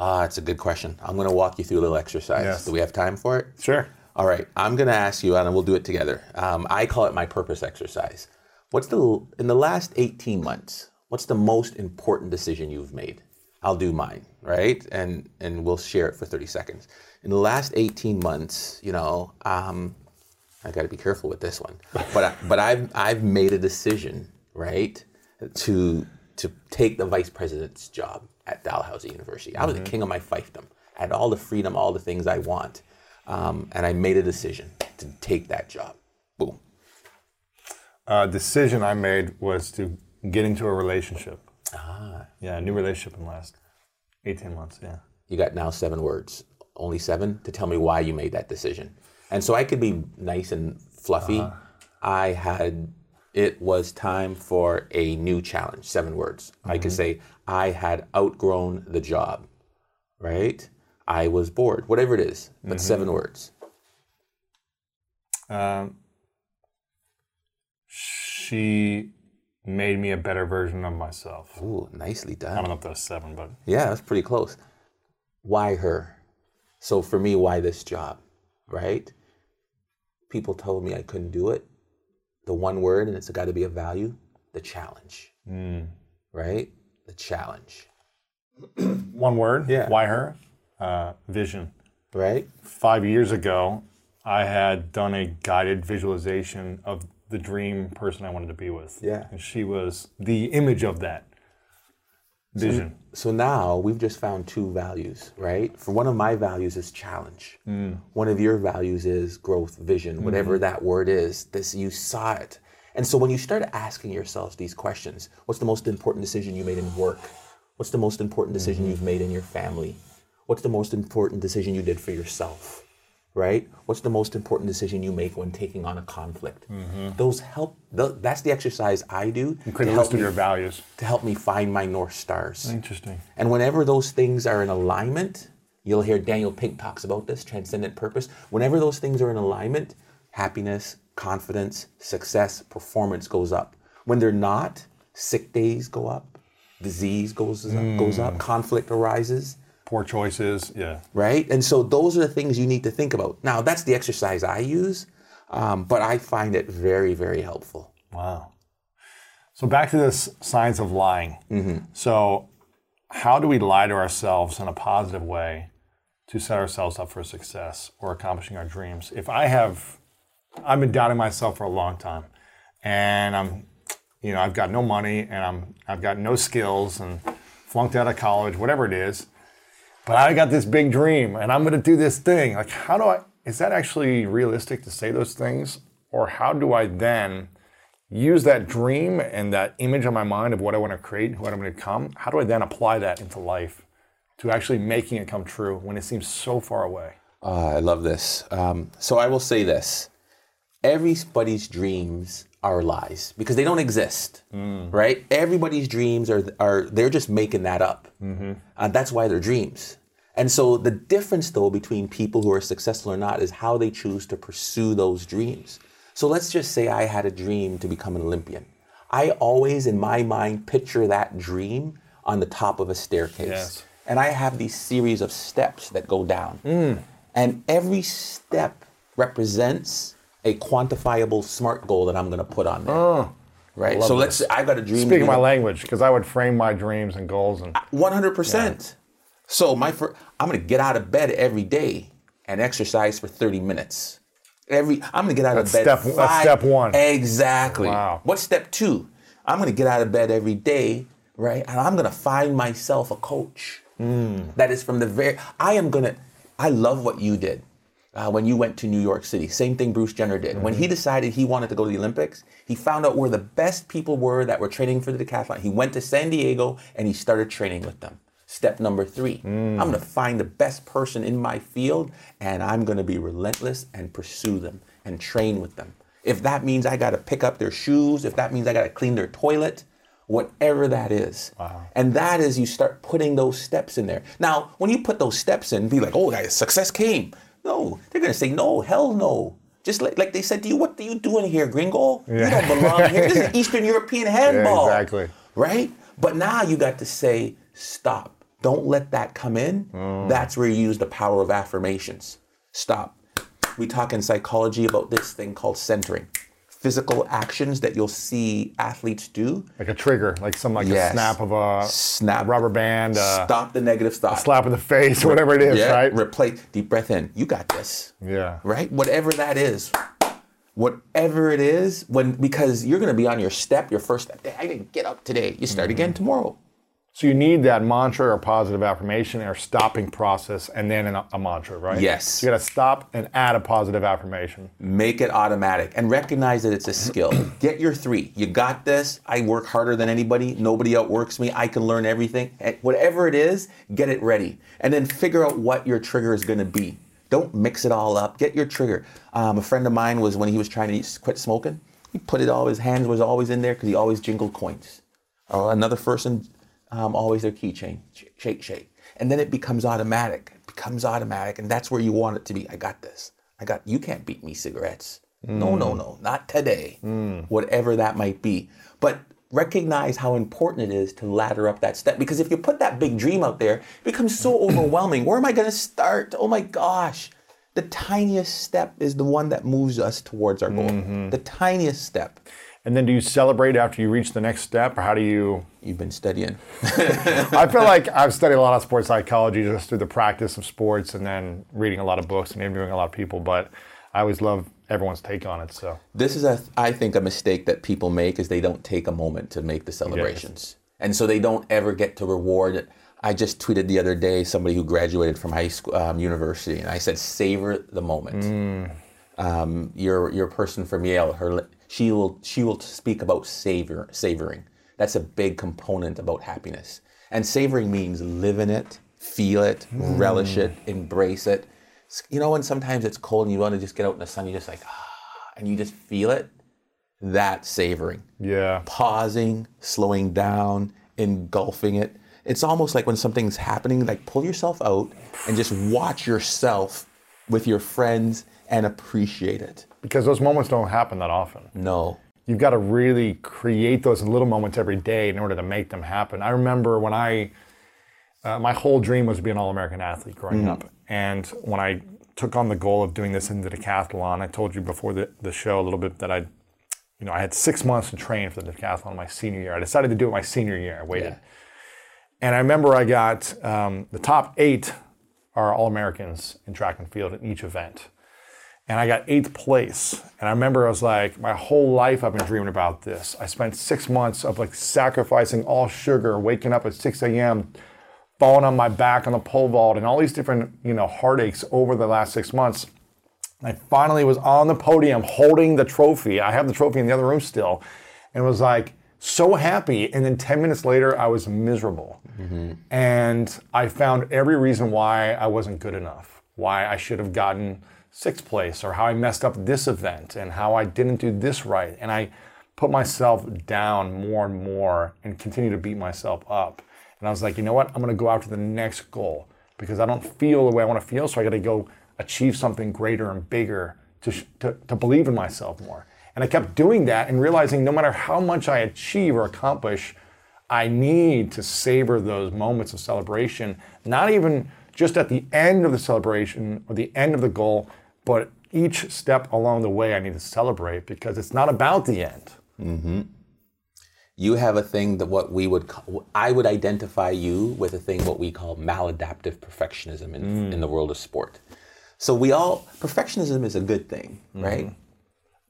Ah, it's a good question. I'm going to walk you through a little exercise. Yes. Do we have time for it? Sure. All right, I'm going to ask you, and we'll do it together. Um, I call it my purpose exercise. What's the in the last 18 months? What's the most important decision you've made? I'll do mine, right? And and we'll share it for 30 seconds. In the last 18 months, you know, um, I got to be careful with this one, but I, but I've I've made a decision, right, to to take the vice president's job at Dalhousie University. I was the king of my fiefdom. I had all the freedom, all the things I want, um, and I made a decision to take that job. Boom. A decision I made was to get into a relationship. Ah. Yeah, a new relationship in the last 18 months. Yeah. You got now seven words, only seven, to tell me why you made that decision. And so I could be nice and fluffy. I had, it was time for a new challenge, seven words. I could say, I had outgrown the job, right? I was bored, whatever it is, but seven words. Um, she made me a better version of myself. Ooh, nicely done. I don't know if that's seven, but Yeah, that's pretty close. Why her? So for me, why this job? Right? People told me I couldn't do it. The one word, and it's got to be a value the challenge. Right? The challenge. one word. Yeah. Why her? Uh, vision. Right? Five years ago, I had done a guided visualization of the dream person I wanted to be with. Yeah. And she was the image of that vision. So now we've just found two values, right? For one of my values is challenge. One of your values is growth, vision, whatever that word is. This you saw it. And so when you start asking yourselves these questions, what's the most important decision you made in work? What's the most important decision mm-hmm. you've made in your family? What's the most important decision you did for yourself? Right? What's the most important decision you make when taking on a conflict? Mm-hmm. Those help. th- That's the exercise I do to Create a list of me your values. to help me find my north stars. Interesting. And whenever those things are in alignment, you'll hear Daniel Pink talks about this transcendent purpose. Whenever those things are in alignment, happiness, confidence, success, performance goes up. When they're not, sick days go up, disease goes up, goes up, conflict arises, Poor choices. Yeah. right? And so those are the things you need to think about. Now, that's the exercise I use, um, but I find it very, very helpful. Wow. So back to this science of lying. So, how do we lie to ourselves in a positive way to set ourselves up for success or accomplishing our dreams? If I have, I've been doubting myself for a long time, and I'm, you know, I've got no money and I'm, I've got no skills and flunked out of college, whatever it is, but I got this big dream and I'm going to do this thing. Like, how do I? Is that actually realistic to say those things, or how do I then? use that dream and that image in my mind of what I want to create, what I'm going to become, how do I then apply that into life to actually making it come true when it seems so far away? Uh, I love this. Um, so I will say this: everybody's dreams are lies because they don't exist, mm. right? Everybody's dreams are are they're just making that up. Mm-hmm. Uh, that's why they're dreams. And so the difference, though, between people who are successful or not is how they choose to pursue those dreams. So let's just say I had a dream to become an Olympian. I always, in my mind, picture that dream on the top of a staircase. Yes. And I have these series of steps that go down. Mm. And every step represents a quantifiable SMART goal that I'm going to put on there. right? So let's say I got a dream. to Speaking my language, because I would frame my dreams and goals and 100%. So my fir- I'm going to get out of bed every day and exercise for 30 minutes. Every I'm going to get out That's of bed. step- that's step one. Exactly. Wow. What's step 2? I'm going to get out of bed every day, right? And I'm going to find myself a coach. Hmm. That is from the very I am going to I love what you did. Uh, when you went to New York City, same thing Bruce Jenner did. When he Mm-hmm. decided he wanted to go to the Olympics, he found out where the best people were that were training for the decathlon. He went to San Diego and he started training with them. Step number three I'm going to find the best person in my field and I'm going to be relentless and pursue them and train with them. If that means I got to pick up their shoes, if that means I got to clean their toilet, whatever that is. And that is you start putting those steps in there. Now, when you put those steps in, be like, oh, guys, success came. No, they're going to say, no, hell no. Just like, like they said to you, what are you doing here, gringo? You don't belong here. This is Eastern European handball. exactly. Right? But now you got to say, stop. Don't let that come in. Mm. That's where you use the power of affirmations. Stop. We talk in psychology about this thing called centering. Physical actions that you'll see athletes do. like a trigger, like some like Yes. a snap of a Snap. rubber band, uh, Stop the negative thought. slap in the face, whatever it is, yeah. right? Replace. Deep breath in. You got this. yeah. right? Whatever that is, whatever it is, when because you're going to be on your step, your first step. I didn't get up today. You start Mm-hmm. again tomorrow. So you need that mantra or positive affirmation or stopping process, and then an, a mantra, right? Yes. You got to stop and add a positive affirmation. Make it automatic and recognize that it's a skill. Get your three. You got this. I work harder than anybody. Nobody outworks me. I can learn everything. Whatever it is, get it ready, and then figure out what your trigger is going to be. Don't mix it all up. Get your trigger. Um, a friend of mine was when he was trying to quit smoking. He put it all. His hands was always in there because he always jingled coins. Or another person, um, always their keychain. Sh- Shake, shake, and then it becomes automatic. It becomes automatic, and that's where you want it to be. I got this. I got. You can't beat me. Cigarettes. No, no, mm. no, not today. Mm. Whatever that might be. But recognize how important it is to ladder up that step because if you put that big dream out there, it becomes so overwhelming. Where am I going to start? Oh my gosh. The tiniest step is the one that moves us towards our goal. Mm-hmm. The tiniest step. And then do you celebrate after you reach the next step, or how do you? You've been studying. I feel like I've studied a lot of sports psychology just through the practice of sports, and then reading a lot of books and interviewing a lot of people. But I always love everyone's take on it. So This is a, I think, a mistake that people make is they don't take a moment to make the celebrations, and so they don't ever get to reward it. I just tweeted the other day somebody who graduated from high school, um, university, and I said, savor the moment. Um, your your person from Yale, her she will she will speak about savor savoring. That's a big component about happiness, and savoring means live in it, feel it, relish it, embrace it. You know, when sometimes it's cold and you want to just get out in the sun, you just like ah, and you just feel it. That's savoring yeah, pausing, slowing down, engulfing it. It's almost like when something's happening, like pull yourself out and just watch yourself with your friends and appreciate it. Because those moments don't happen that often. No. You've got to really create those little moments every day in order to make them happen. I remember when I, uh, my whole dream was to be an All American athlete growing up. And when I took on the goal of doing this in the decathlon, I told you before the, the show a little bit that I, you know, I had six months to train for the decathlon my senior year. I decided to do it my senior year. I waited. And I remember I got um, the top eight are All Americans in track and field in each event and I got eighth place. And I remember I was like, my whole life I've been dreaming about this. I spent six months of like sacrificing all sugar, waking up at 6 a.m., falling on my back on the pole vault, and all these different, you know, heartaches over the last six months. I finally was on the podium holding the trophy. I have the trophy in the other room still, and was like so happy. And then 10 minutes later, I was miserable. Mm-hmm. And I found every reason why I wasn't good enough, why I should have gotten sixth place, or how I messed up this event, and how I didn't do this right. And I put myself down more and more and continue to beat myself up. And I was like, you know what? I'm going to go after the next goal because I don't feel the way I want to feel. So I got to go achieve something greater and bigger to, to, to believe in myself more. And I kept doing that and realizing no matter how much I achieve or accomplish, I need to savor those moments of celebration, not even just at the end of the celebration or the end of the goal, but each step along the way I need to celebrate because it's not about the end. Mm-hmm. You have a thing that what we would call, I would identify you with a thing what we call maladaptive perfectionism in, mm. in the world of sport. So we all perfectionism is a good thing, right? Mm-hmm.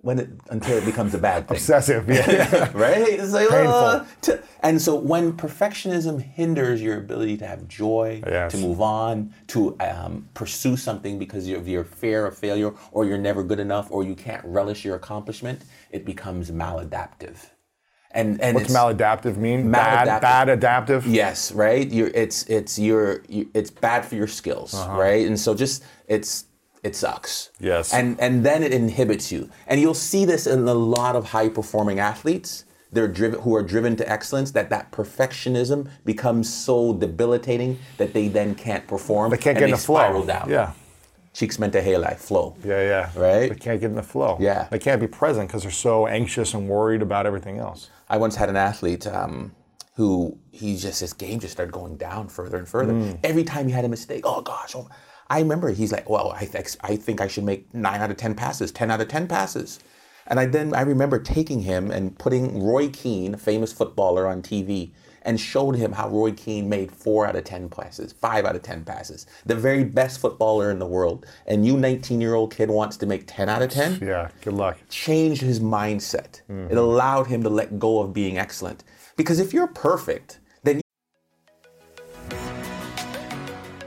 When it until it becomes a bad thing. Obsessive, yeah. right? It's like, Painful. To- and so when perfectionism hinders your ability to have joy, Yes. to move on, to um, pursue something because of your fear of failure, or you're never good enough, or you can't relish your accomplishment, it becomes maladaptive. And and What's maladaptive mean? Bad, Maladaptive. bad adaptive? Yes, right. You're, it's it's your it's bad for your skills, right? And so just it's it sucks. Yes. And and then it inhibits you, and you'll see this in a lot of high performing athletes. They're driven who are driven to excellence. That that perfectionism becomes so debilitating that they then can't perform. They can't get in they the flow. down. Yeah. Cheeks meant to flow. Yeah, yeah. Right? They can't get in the flow. Yeah. They can't be present because they're so anxious and worried about everything else. I once had an athlete um, who he just his game just started going down further and further. Mm. Every time he had a mistake, oh gosh, oh, I remember he's like, well, I think I think I should make nine out of ten passes, ten out of ten passes, and I then I remember taking him and putting Roy Keane, famous footballer, on TV. And showed him how Roy Keane made four out of ten passes, five out of ten passes, the very best footballer in the world. And you, 19-year-old kid, wants to make ten out of ten Yeah, good luck. changed his mindset. It allowed him to let go of being excellent. Because if you're perfect,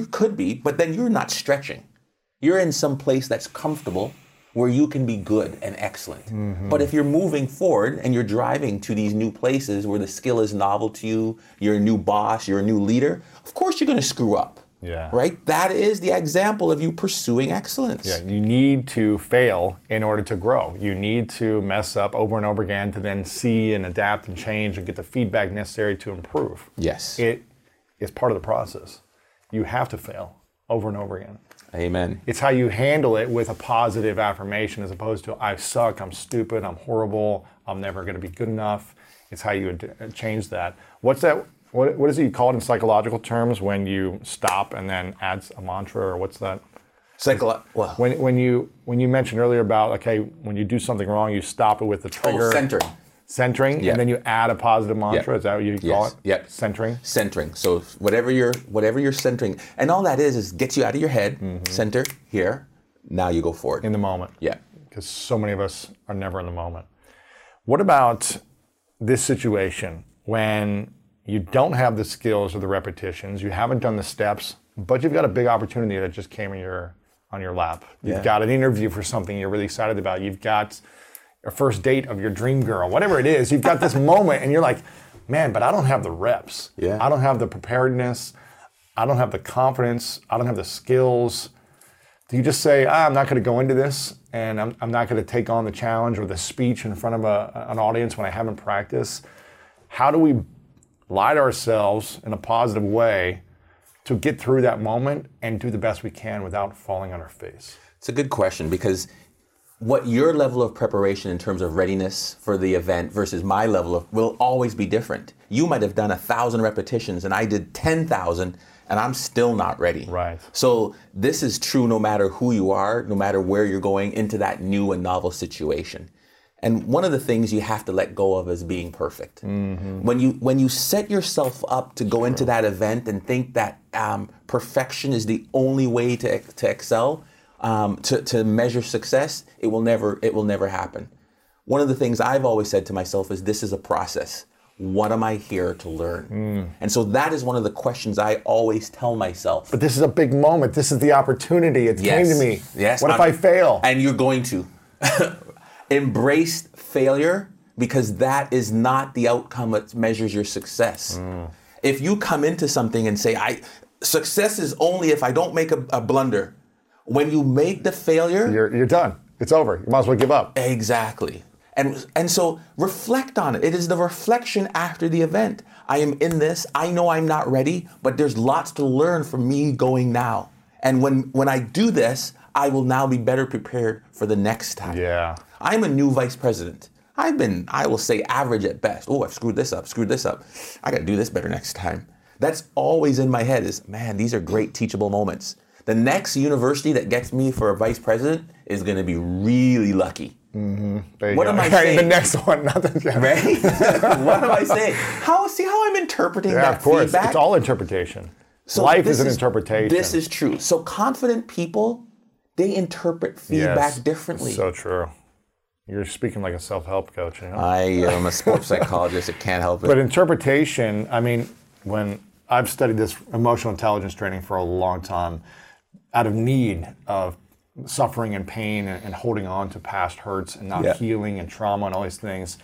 You could be, but then you're not stretching. You're in some place that's comfortable where you can be good and excellent. Mm-hmm. But if you're moving forward and you're driving to these new places where the skill is novel to you, you're a new boss, you're a new leader, of course you're going to screw up. Yeah. Right? That is the example of you pursuing excellence. Yeah, you need to fail in order to grow. You need to mess up over and over again to then see and adapt and change and get the feedback necessary to improve. Yes. It is part of the process. You have to fail over and over again. Amen. It's how you handle it with a positive affirmation as opposed to I suck, I'm stupid, I'm horrible, I'm never going to be good enough. It's how you ad- uh, change that. What's that? What, what is it you call it in psychological terms when you stop and then add a mantra or what's that? Psycholo- well, When, when you when you mentioned earlier about okay when you do something wrong you stop it with the oh, trigger oh, centering. Centering Yeah. and then you add a positive mantra Yeah. is that what you call Yes. it Yep. centering centering. So whatever you're whatever you're centering, and all that is is gets you out of your head, center here. Now you go forward. Mm-hmm. in the moment yeah. because so many of us are never in the moment. What about this situation when you don't have the skills or the repetitions, you haven't done the steps, but you've got a big opportunity that just came in your on your lap. You've Yeah. got an interview for something you're really excited about. You've got a first date of your dream girl, whatever it is. You've got this moment and you're like, man, but I don't have the reps. Yeah. I don't have the preparedness. I don't have the confidence. I don't have the skills. Do you just say, ah, I'm not going to go into this and I'm, I'm not going to take on the challenge or the speech in front of a, an audience when I haven't practiced? How do we lie to ourselves in a positive way to get through that moment and do the best we can without falling on our face? It's a good question because what your level of preparation in terms of readiness for the event versus my level of will always be different. You might have done a thousand repetitions and I did 10,000 and I'm still not ready. Right. So this is true no matter who you are, no matter where you're going into that new and novel situation. And one of the things you have to let go of is being perfect. When you when you set yourself up to go into that event and think that um, perfection is the only way to to excel, um, to to measure success, it will never it will never happen. One of the things I've always said to myself is this is a process. What am I here to learn? And so that is one of the questions I always tell myself. But this is a big moment. This is the opportunity. It came to me. Yes. What if I'm- I fail? And you're going to embrace failure because that is not the outcome that measures your success. Mm. If you come into something and say, "I success is only if I don't make a, a blunder," when you make the failure, You're, you're done. It's over. You might as well give up. Exactly. And and so reflect on it. It is the reflection after the event. I am in this. I know I'm not ready, but there's lots to learn from me going now. And when when I do this, I will now be better prepared for the next time. Yeah. I'm a new vice president. I've been, I will say, average at best. Oh, I've screwed this up, screwed this up. I got to do this better next time. That's always in my head is, man, these are great teachable moments. The next university that gets me for a vice president is going to be really lucky. Mm-hmm. You What go. am I saying? the next one, not the Right? what am I saying? How see how I'm interpreting Yeah, that of course. feedback? It's all interpretation. So Life is an interpretation. This is true. So confident people, they interpret feedback Yes. differently. So true. You're speaking like a self-help coach. You know? I am a sports psychologist. It can't help it. But interpretation, I mean, when I've studied this emotional intelligence training for a long time, out of need of suffering and pain and, and holding on to past hurts and not Yeah. healing and trauma and all these things,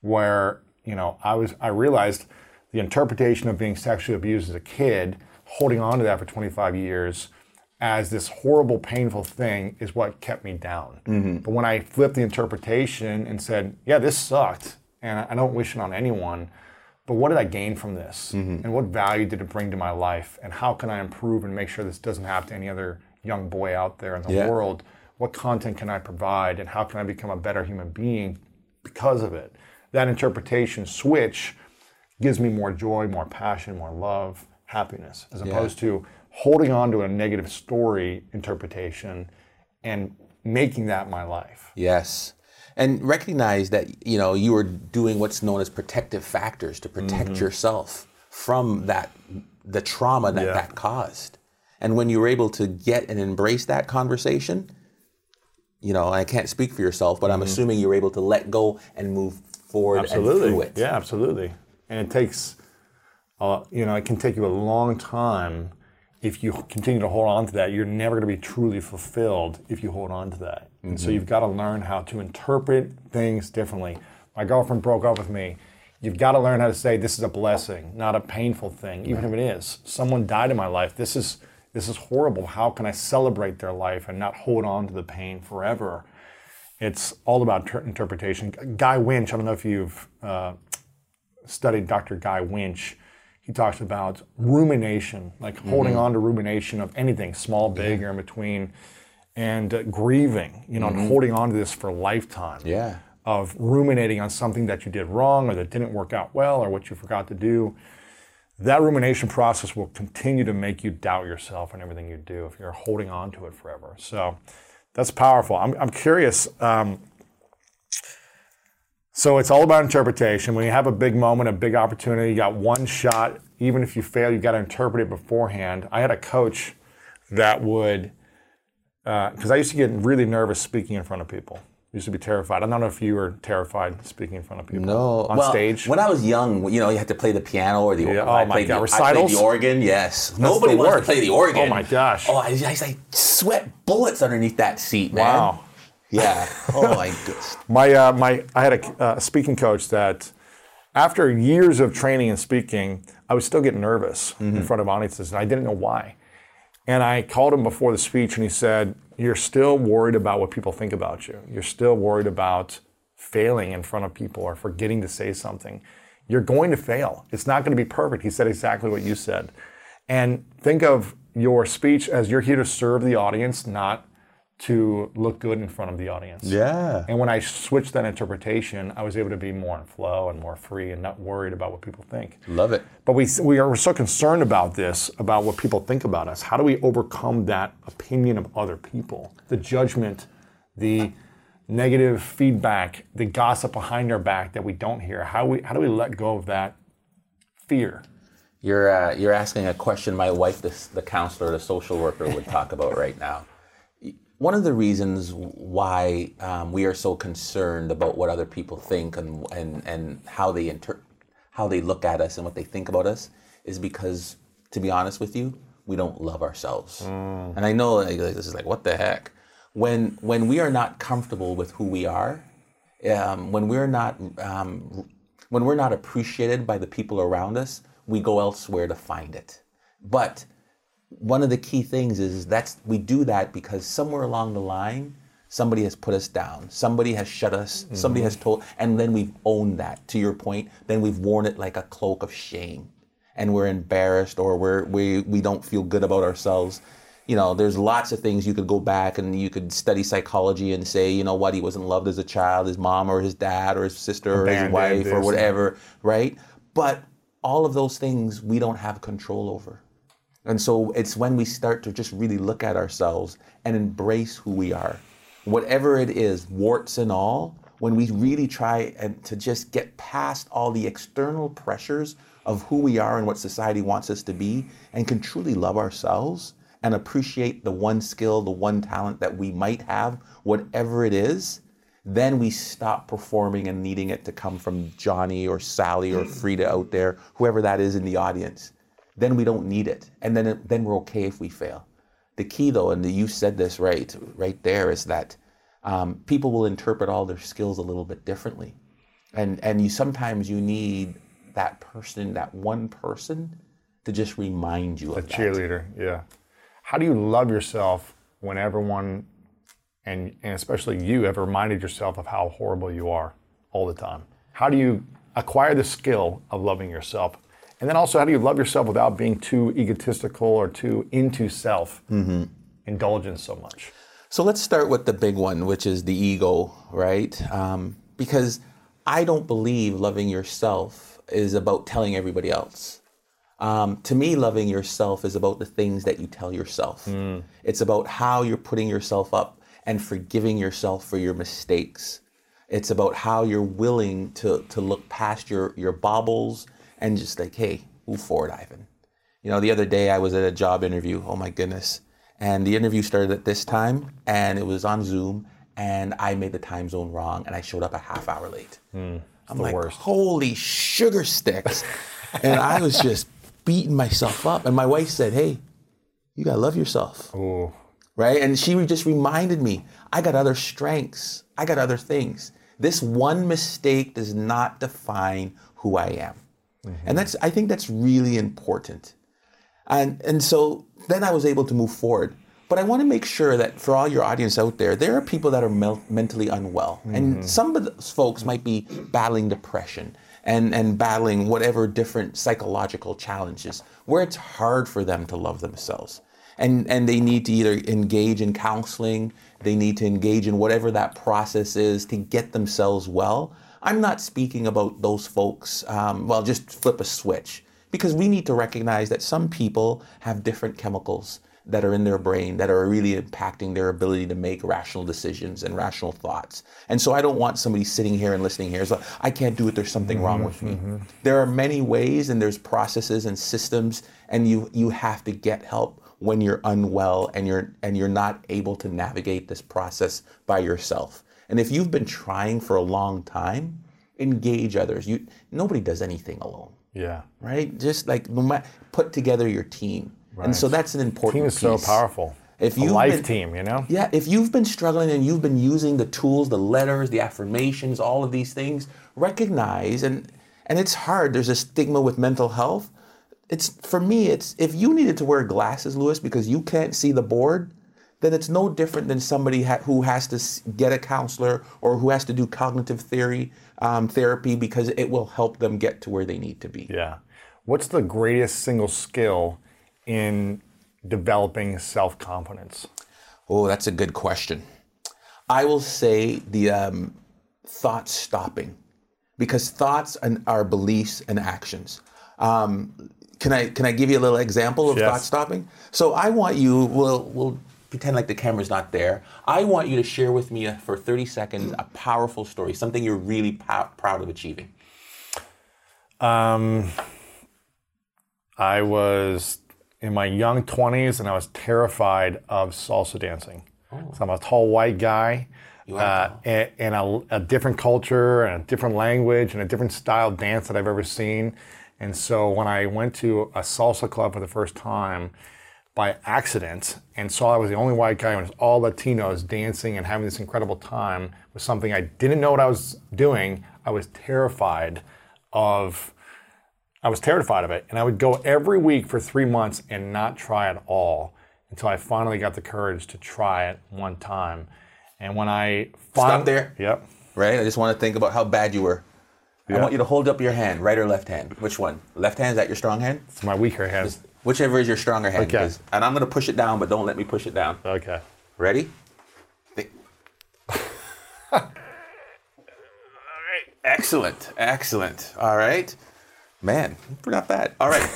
where you know I was I realized the interpretation of being sexually abused as a kid, holding on to that for 25 years as this horrible, painful thing is what kept me down. Mm-hmm. But when I flipped the interpretation and said, yeah, this sucked, and I don't wish it on anyone, but what did I gain from this? Mm-hmm. And what value did it bring to my life? And how can I improve and make sure this doesn't happen to any other young boy out there in the Yeah. world? What content can I provide? And how can I become a better human being because of it? That interpretation switch gives me more joy, more passion, more love, happiness, as opposed to holding on to a negative story interpretation and making that my life. Yes. And recognize that, you know, you were doing what's known as protective factors to protect yourself from that the trauma that Yeah. that caused. And when you were able to get and embrace that conversation, you know, I can't speak for yourself, but I'm assuming you were able to let go and move forward and through it. Yeah, absolutely. And it takes, uh, you know, it can take you a long time if you continue to hold on to that. You're never going to be truly fulfilled if you hold on to that. And Mm-hmm. so you've got to learn how to interpret things differently. My girlfriend broke up with me. You've got to learn how to say this is a blessing, not a painful thing, even if it is. Someone died in my life. This is this is horrible. How can I celebrate their life and not hold on to the pain forever? It's all about ter- interpretation. Guy Winch, I don't know if you've uh, studied Dr. Guy Winch. He talks about rumination, like holding on to rumination of anything, small, big, or in between, and uh, grieving, you know, and holding on to this for a lifetime. Yeah. Of ruminating on something that you did wrong or that didn't work out well or what you forgot to do. That rumination process will continue to make you doubt yourself and everything you do if you're holding on to it forever. So that's powerful. I'm, I'm curious. Um, so it's all about interpretation. When you have a big moment, a big opportunity, you got one shot. Even if you fail, you got to interpret it beforehand. I had a coach that would, because I used to get really nervous speaking in front of people. used to be terrified. I don't know if you were terrified speaking in front of people. No, on well, stage. When I was young, you know, you had to play the piano or the Yeah, I oh my God, the, I recitals? played the organ. Yes, nobody wants to play the organ. Oh my gosh. Oh, I, I, I sweat bullets underneath that seat, man. Wow. Yeah. Oh my goodness. My, uh, my, I had a uh, speaking coach that, after years of training and speaking, I was still getting nervous in front of audiences, and I didn't know why. And I called him before the speech, and he said, "You're still worried about what people think about you. You're still worried about failing in front of people or forgetting to say something. You're going to fail. It's not going to be perfect." He said exactly what you said. And think of your speech as you're here to serve the audience, not to look good in front of the audience. Yeah. And when I switched that interpretation, I was able to be more in flow and more free and not worried about what people think. Love it. But we, we are so concerned about this, about what people think about us. How do we overcome that opinion of other people? The judgment, the negative feedback, the gossip behind our back that we don't hear. How, we, how do we let go of that fear? You're uh, you're asking a question my wife, the, the counselor, the social worker, would talk about right now. One of the reasons why um, we are so concerned about what other people think and and, and how they inter- how they look at us and what they think about us is because, to be honest with you, we don't love ourselves. And I know like, this is like what the heck. When when we are not comfortable with who we are, um, when we're not um, when we're not appreciated by the people around us, we go elsewhere to find it. But one of the key things is that's we do that because somewhere along the line somebody has put us down. Somebody has shut us. Mm-hmm. Somebody has told and then we've owned that. To your point then we've worn it like a cloak of shame. And we're embarrassed or we're we we don't feel good about ourselves. You know there's lots of things you could go back and you could study psychology and say you know what he wasn't loved as a child his mom or his dad or his sister or his wife or whatever right? But all of those things we don't have control over and so it's when we start to just really look at ourselves and embrace who we are. Whatever it is, warts and all, when we really try and to just get past all the external pressures of who we are and what society wants us to be and can truly love ourselves and appreciate the one skill, the one talent that we might have, whatever it is, then we stop performing and needing it to come from Johnny or Sally or Frida out there, whoever that is in the audience then we don't need it, and then then we're okay if we fail. The key, though, and you said this right, right there, is that um, people will interpret all their skills a little bit differently, and and you sometimes you need that person, that one person, to just remind you A of that. cheerleader, yeah. How do you love yourself when everyone, and, and especially you, have reminded yourself of how horrible you are all the time? How do you acquire the skill of loving yourself? And then also, how do you love yourself without being too egotistical or too into self indulgence so much? So let's start with the big one, which is the ego, right? Um, because I don't believe loving yourself is about telling everybody else. Um, to me, loving yourself is about the things that you tell yourself. It's about how you're putting yourself up and forgiving yourself for your mistakes. It's about how you're willing to, to look past your, your bobbles and just like, hey, move forward, Ivan. You know, the other day I was at a job interview. Oh my goodness. And the interview started at this time and it was on Zoom and I made the time zone wrong and I showed up a half hour late. Hmm, I'm the like, worst. holy sugar sticks. and I was just beating myself up. And my wife said, hey, you gotta love yourself. Ooh. Right? And she just reminded me, I got other strengths. I got other things. This one mistake does not define who I am. And that's I think that's really important. And and so then I was able to move forward. But I want to make sure that for all your audience out there, there are people that are mel- mentally unwell, and mm-hmm. some of those folks might be battling depression and and battling whatever different psychological challenges where it's hard for them to love themselves. And and they need to either engage in counseling, they need to engage in whatever that process is to get themselves well. I'm not speaking about those folks. Um, well, just flip a switch because we need to recognize that some people have different chemicals that are in their brain that are really impacting their ability to make rational decisions and rational thoughts. And so I don't want somebody sitting here and listening here. So I can't do it. There's something wrong with me. There are many ways and there's processes and systems and you you have to get help when you're unwell and you're and you're not able to navigate this process by yourself. And if you've been trying for a long time, engage others. You nobody does anything alone Yeah. right? Just like put together your team, Right. and so that's an important. Team is so powerful. If you've life been- team, you know? Yeah, if you've been struggling and you've been using the tools, the letters, the affirmations, all of these things, recognize and and it's hard. There's a stigma with mental health. It's for me. It's if you needed to wear glasses, Lewis, because you can't see the board, then it's no different than somebody ha- who has to get a counselor or who has to do cognitive theory um, therapy because it will help them get to where they need to be. Yeah. What's the greatest single skill in developing self confidence? Oh, that's a good question. I will say the um, thought stopping, because thoughts and are beliefs and actions. Um, can I can I give you a little example of Yes. thought stopping? So I want you. We'll we'll pretend like the camera's not there. I want you to share with me for 30 seconds a powerful story, something you're really proud of achieving. Um, I was in my young 20s and I was terrified of salsa dancing. So I'm a tall white guy. Uh, and and a, a different culture and a different language and a different style of dance that I've ever seen. And so when I went to a salsa club for the first time by accident and saw I was the only white guy and it was all Latinos dancing and having this incredible time with something I didn't know what I was doing, I was terrified of I was terrified of it. And I would go every week for three months and not try at all until I finally got the courage to try it one time. And when I finally, Stop there. Yep. Right? I just want to think about how bad you were. I want you to hold up your hand, right or left hand. Which one? Left hand is that your strong hand? It's my weaker hand. Whichever is your stronger hand. Okay. And I'm going to push it down, but don't let me push it down. Okay. Ready? Excellent. Excellent. All right. Man, we're not bad. All right.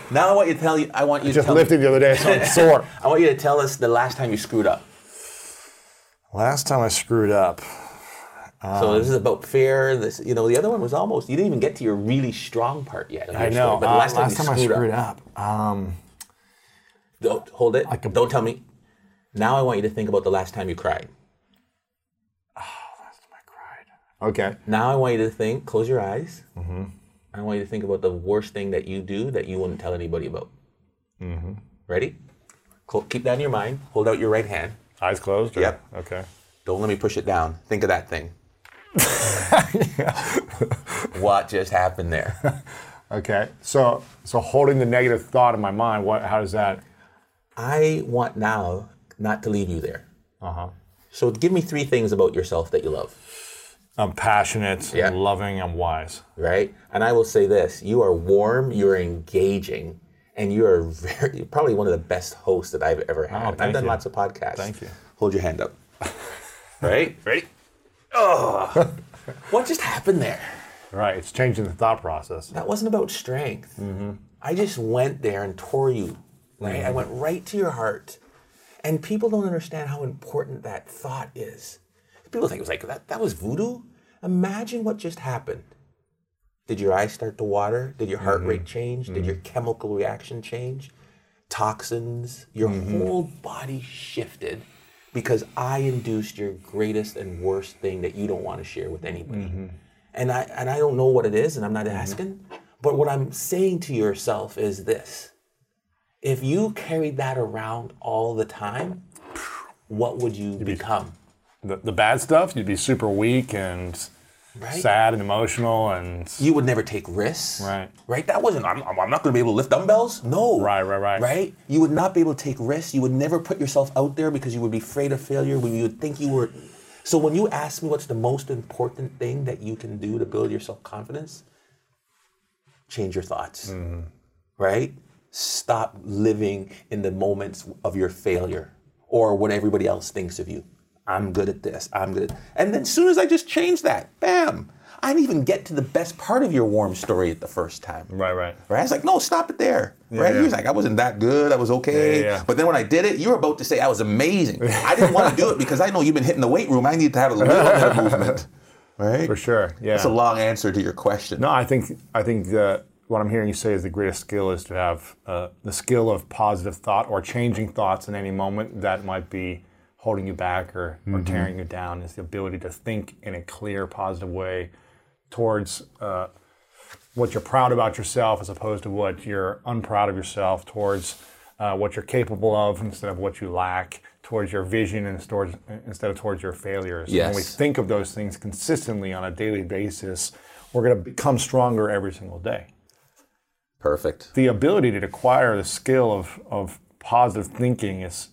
now I want you to tell you. I want you to Just lifted the other day, so I'm sore. I want you to tell us the last time you screwed up. Last time I screwed up. So this is about fear. This, you know, the other one was almost. You didn't even get to your really strong part yet. I know. story, but uh, last time, you I screwed, screwed up. up. Um, Don't hold it. Like a- Don't tell me. Now I want you to think about the last time you cried. Oh, last time I cried. Okay. Now I want you to think. Close your eyes. Mm-hmm. I want you to think about the worst thing that you do that you wouldn't tell anybody about. Mm-hmm. Ready? Cl- Keep that in your mind. Hold out your right hand. Eyes closed? or- Yep. Okay. Don't let me push it down. Think of that thing. what just happened there? Okay. So, so holding the negative thought in my mind, what? How does that? I want now not to leave you there. Uh huh. So give me three things about yourself that you love. I'm passionate, Yeah. I'm loving, I'm wise. right? And I will say this: you are warm, you are engaging, and you are very probably one of the best hosts that I've ever had. Oh, I've done you. lots of podcasts. Thank you. Hold your hand up. right? Ready? Oh, what just happened there? Right. It's changing the thought process. That wasn't about strength. Mm-hmm. I just went there and tore you. Right? I mm-hmm. went right to your heart. And people don't understand how important that thought is. People think it was like that, that was voodoo. Imagine what just happened. Did your eyes start to water? Did your heart rate mm-hmm. change? Did your mm-hmm. chemical reaction change? Toxins, your whole body shifted because I induced your greatest and worst thing that you don't want to share with anybody. Mm-hmm. And I and I don't know what it is, and I'm not mm-hmm. asking. But what I'm saying to yourself is this: if you carried that around all the time, what would you become? The, the bad stuff, you'd be super weak and Right? sad and emotional and You would never take risks. Right. Right? That wasn't, I'm, I'm not going to be able to lift dumbbells. No. Right, right, right. Right? You would not be able to take risks. You would never put yourself out there because you would be afraid of failure. When you would think you were. So when you ask me what's the most important thing that you can do to build your self confidence, change your thoughts. Mm-hmm. Right? Stop living in the moments of your failure or what everybody else thinks of you. I'm good at this. I'm good at And then as soon as I just change that, bam, I didn't even get to the best part of your warm story at the first time. right, right. Right? I was like, no, stop it there. right? yeah. He was like, I wasn't that good. I was okay. Yeah, yeah, yeah. But then when I did it, you were about to say I was amazing. I didn't want to do it because I know you've been hitting the weight room. I need to have a little bit of movement. Right? For sure. Yeah. That's a long answer to your question. No, I think I think that what I'm hearing you say is the greatest skill is to have uh, the skill of positive thought or changing thoughts in any moment that might be holding you back or, or tearing you down. Is the ability to think in a clear, positive way towards uh, what you're proud about yourself as opposed to what you're unproud of yourself, towards uh, what you're capable of instead of what you lack, towards your vision and towards, instead of towards your failures. And When we think of those things consistently on a daily basis, we're going to become stronger every single day. Perfect. The ability to acquire the skill of, of positive thinking is,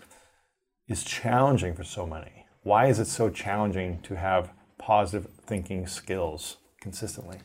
is challenging for so many. Why is it so challenging to have positive thinking skills consistently?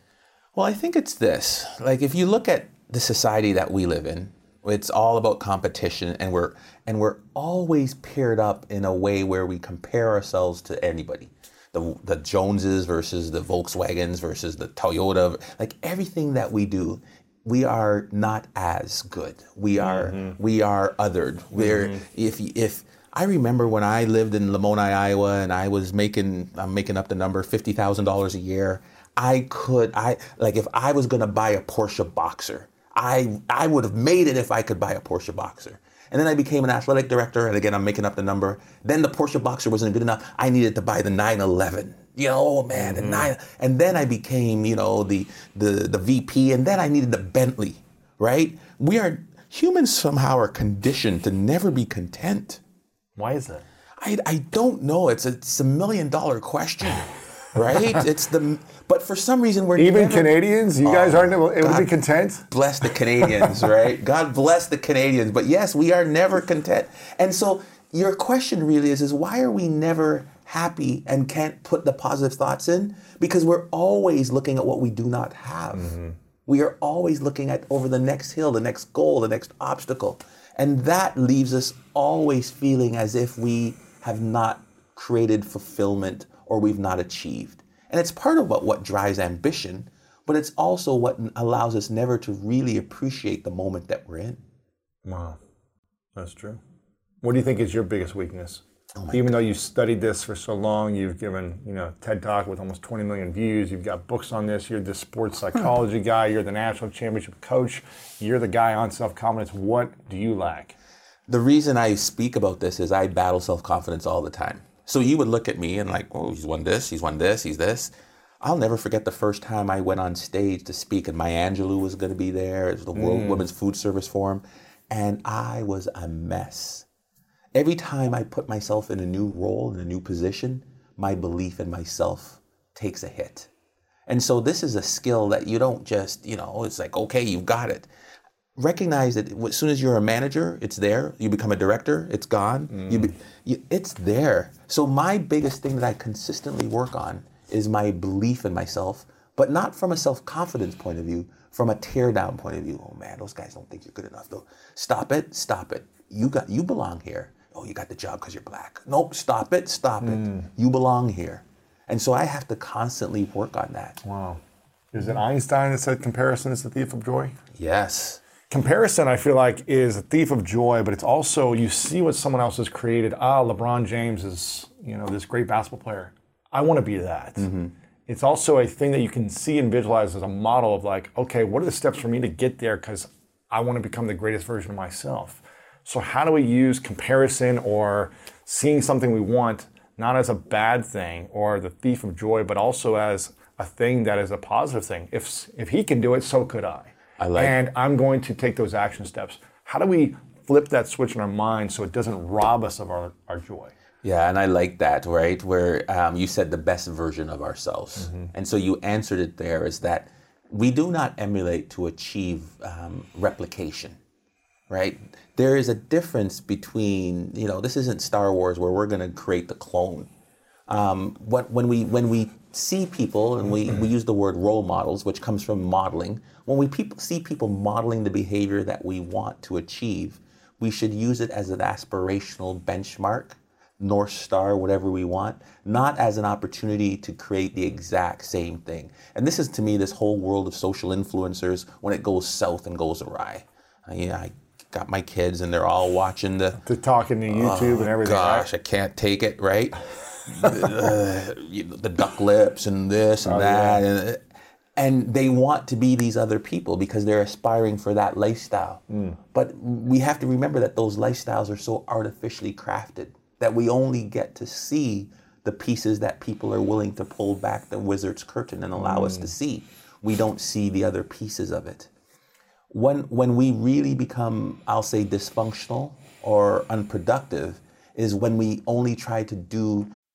Well, I think it's this. Like if you look at the society that we live in, it's all about competition and we're and we're always paired up in a way where we compare ourselves to anybody. The the Joneses versus the Volkswagens versus the Toyota, like everything that we do, we are not as good. We are mm-hmm. we are othered. We're mm-hmm. if if I remember when I lived in Lamoni, Iowa, and I was making I'm making up the number fifty thousand dollars a year. I could I like if I was gonna buy a Porsche Boxster, I I would have made it if I could buy a Porsche Boxster. And then I became an athletic director, and again I'm making up the number. Then the Porsche Boxster wasn't good enough. I needed to buy the 911. You know, oh man, the mm-hmm. nine. And then I became you know the the the VP, and then I needed the Bentley. Right? We are humans somehow are conditioned to never be content. Why is that? I, I don't know. It's a, it's a million dollar question, right? it's the but for some reason we're Even never- Canadians, you guys Oh, aren't able, able to be content? bless the Canadians, right? God bless the Canadians. But yes, we are never content. And so your question really is is why are we never happy and can't put the positive thoughts in? Because we're always looking at what we do not have. Mm-hmm. We are always looking at over the next hill, the next goal, the next obstacle. And that leaves us always feeling as if we have not created fulfillment or we've not achieved. And it's part of what, what drives ambition, but it's also what allows us never to really appreciate the moment that we're in. Wow, that's true. What do you think is your biggest weakness? Oh Even though you studied this for so long, you've given you know TED Talk with almost 20 million views. You've got books on this. You're the sports psychology guy. You're the national championship coach. You're the guy on self confidence. What do you lack? The reason I speak about this is I battle self confidence all the time. So you would look at me and like, oh, he's won this, he's won this, he's this. I'll never forget the first time I went on stage to speak, and Maya Angelou was going to be there. It was the World mm. Women's Food Service Forum, and I was a mess. Every time I put myself in a new role, in a new position, my belief in myself takes a hit. And so this is a skill that you don't just, you know, it's like, okay, you've got it. Recognize that as soon as you're a manager, it's there. You become a director, it's gone. You be, you, it's there. So my biggest thing that I consistently work on is my belief in myself, but not from a self confidence point of view, from a tear down point of view. Oh man, those guys don't think you're good enough. Though, stop it, stop it. You got, you belong here. Oh, you got the job because you're black. Nope, stop it, stop it. You belong here. And so I have to constantly work on that. Wow. Is it Einstein that said comparison is the thief of joy? Yes. Comparison, I feel like, is a thief of joy, but it's also you see what someone else has created. Ah, LeBron James is, you know, this great basketball player. I want to be that. It's also a thing that you can see and visualize as a model of like, okay, what are the steps for me to get there? Because I want to become the greatest version of myself. So how do we use comparison or seeing something we want not as a bad thing or the thief of joy, but also as a thing that is a positive thing? If if he can do it, so could I. I like- And I'm going to take those action steps. How do we flip that switch in our mind so it doesn't rob us of our, our joy? Yeah, and I like that, right? Where um, you said the best version of ourselves. And so you answered it there is that we do not emulate to achieve um, replication, right? There is a difference between, you know, this isn't Star Wars where we're going to create the clone. Um, what, when, we, when we see people, and we, we use the word role models, which comes from modeling, when we peop see people modeling the behavior that we want to achieve, we should use it as an aspirational benchmark North Star, whatever we want, not as an opportunity to create the exact same thing. And this is to me this whole world of social influencers when it goes south and goes awry. Uh, yeah, I got my kids and they're all watching the To talking to YouTube and everything. Oh, gosh, right? I can't take it, right? Uh, the duck lips and this and that. And, and they want to be these other people because they're aspiring for that lifestyle. But we have to remember that those lifestyles are so artificially crafted that we only get to see the pieces that people are willing to pull back the wizard's curtain and allow us to see. We don't see the other pieces of it when when we really become i'll say dysfunctional or unproductive is when we only try to do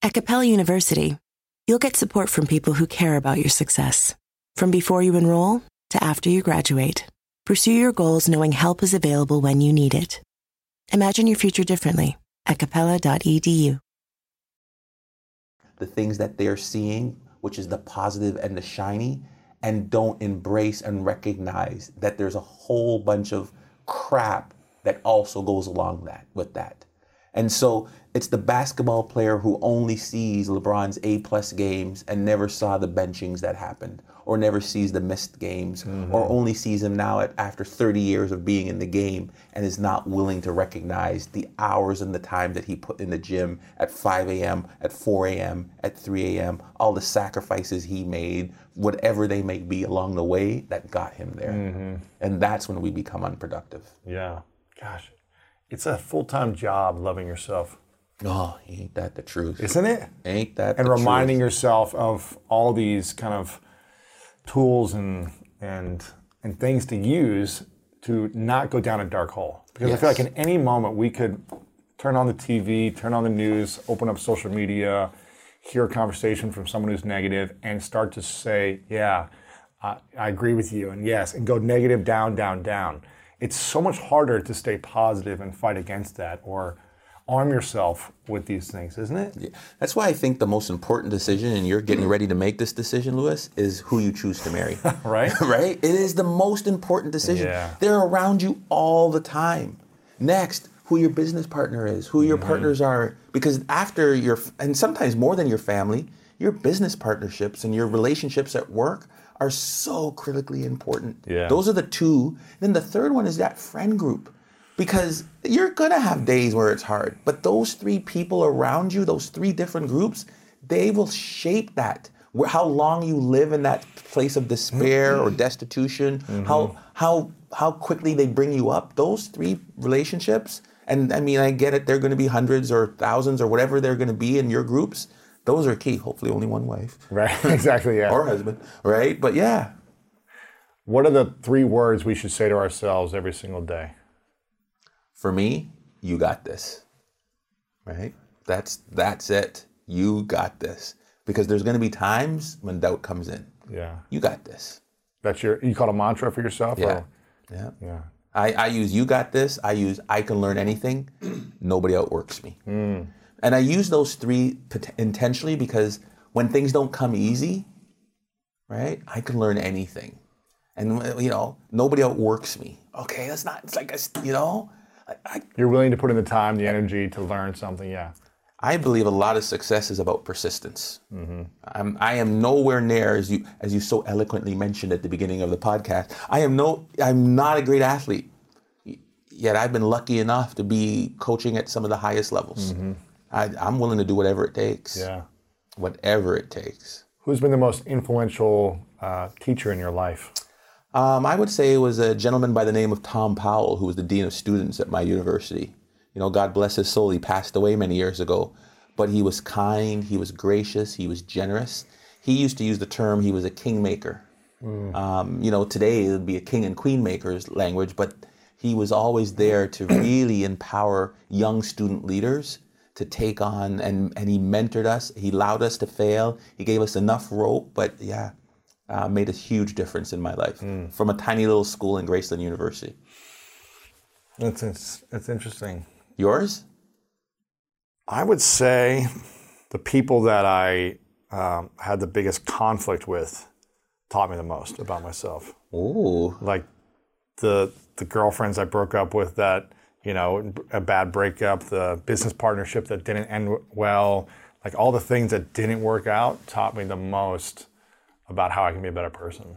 At Capella University, you'll get support from people who care about your success. From before you enroll to after you graduate, pursue your goals knowing help is available when you need it. Imagine your future differently at capella.edu. the things that they're seeing which is the positive and the shiny and don't embrace and recognize that there's a whole bunch of crap that also goes along that with that and so it's the basketball player who only sees LeBron's A plus games and never saw the benchings that happened, or never sees the missed games, or mm-hmm. only sees him now at, after 30 years of being in the game and is not willing to recognize the hours and the time that he put in the gym at 5 a.m., at 4 a.m., at 3 a.m., all the sacrifices he made, whatever they may be along the way that got him there. Mm-hmm. And that's when we become unproductive. Yeah. Gosh, it's a full time job loving yourself, Oh, ain't that the truth? isn't it? Ain't that and reminding truth? yourself of all these kind of tools and and and things to use to not go down a dark hole. Because I feel like in any moment we could turn on the TV, turn on the news, open up social media, hear a conversation from someone who's negative, and start to say, "Yeah, I, I agree with you," and yes, and go negative down, down, down. It's so much harder to stay positive and fight against that, or arm yourself with these things, isn't it? Yeah. That's why I think the most important decision, and you're getting ready to make this decision, Lewis, is who you choose to marry. Right? right? It is the most important decision. Yeah. They're around you all the time. Next, who your business partner is, who your Mm-hmm. partners are, because after your, and sometimes more than your family, your business partnerships and your relationships at work are so critically important. Yeah. Those are the two. Then the third one is that friend group. Because you're gonna have days where it's hard, but those three people around you, those three different groups, they will shape that. How long you live in that place of despair or mm-hmm. destitution, mm-hmm. how how how quickly they bring you up. Those three relationships, and I mean, I get it. They're going to be hundreds or thousands or whatever they're going to be in your groups, Those are key. Hopefully, only one wife Right. exactly. Yeah. or husband, right? But yeah, what are the three words we should say to ourselves every single day? for me, you got this. Right? That's that's it. You got this. Because there's going to be times when doubt comes in. Yeah. You got this. That's your. You call it a mantra for yourself. Yeah. Or? Yeah. Yeah. I, I use you got this. I use I can learn anything. Nobody outworks me. Hmm. And I use those three pot- intentionally because when things don't come easy, right? I can learn anything. And uh, you know, nobody outworks me. Okay, that's not. It's like s- you know, I, I, You're willing to put in the time, the energy to learn something. Yeah. I believe a lot of success is about persistence. I'm, I am nowhere near as you as you so eloquently mentioned at the beginning of the podcast. I am no. I'm not a great athlete. Yet I've been lucky enough to be coaching at some of the highest levels. I, I'm willing to do whatever it takes. Yeah. Whatever it takes. Who's been the most influential uh, teacher in your life? Um, I would say it was a gentleman by the name of Tom Powell, who was the dean of students at my university. You know, God bless his soul. He passed away many years ago, but he was kind, he was gracious, he was generous. He used to use the term he was a kingmaker. Um, you know, today it would be a king and queen maker's language, but he was always there to really empower young student leaders to take on, and, and he mentored us. He allowed us to fail. He gave us enough rope, but yeah, uh, made a huge difference in my life from a tiny little school in Graceland University. That's it's, it's interesting. Yours? I would say the people that I um, had the biggest conflict with taught me the most about myself. Ooh, Like the the girlfriends I broke up with that you know a bad breakup, the business partnership that didn't end well, like all the things that didn't work out taught me the most about how I can be a better person.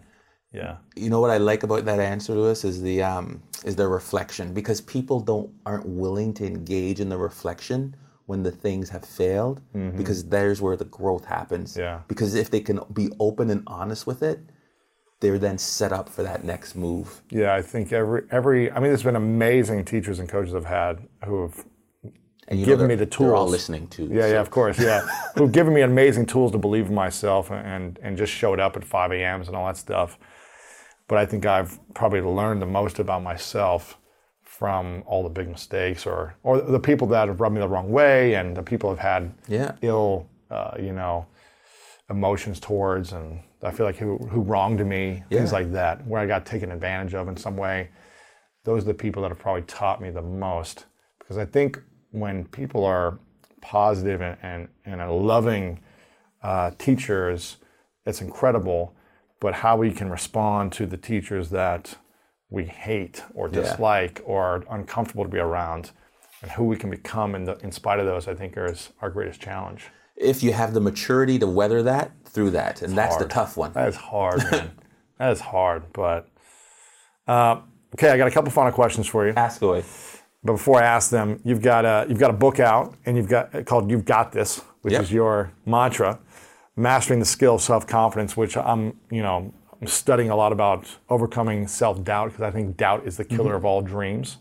Yeah. you know what I like about that answer, Lewis, is the um, is the reflection because people don't aren't willing to engage in the reflection when the things have failed because there's where the growth happens. Yeah. Because if they can be open and honest with it, they're then set up for that next move. Yeah, I think every every I mean there's been amazing teachers and coaches I've had who have And you Given me the They're all tools. listening too. Yeah, so- yeah, of course, yeah. Who've given me amazing tools to believe in myself and and just showed up at 5 a.m.s and all that stuff. But I think I've probably learned the most about myself from all the big mistakes or or the people that have rubbed me the wrong way and the people I've had Yeah. ill, uh, you know, emotions towards and I feel like who who wronged me, things like that, where I got taken advantage of in some way. Those are the people that have probably taught me the most because I think when people are positive and and, and are loving uh, teachers, it's incredible. But how we can respond to the teachers that we hate or dislike or are uncomfortable to be around, and who we can become in, the, in spite of those, I think is our greatest challenge. If you have the maturity to weather that through that, and that's the tough one. That is hard, man. that is hard. But uh, okay, I got a couple final questions for you. Ask away. But before I ask them, you've got a you've got a book out, and you've got called "You've Got This," which Yep. is your mantra, mastering the skill of self confidence. Which I'm you know I'm studying a lot about overcoming self doubt because I think doubt is the killer Mm-hmm. of all dreams.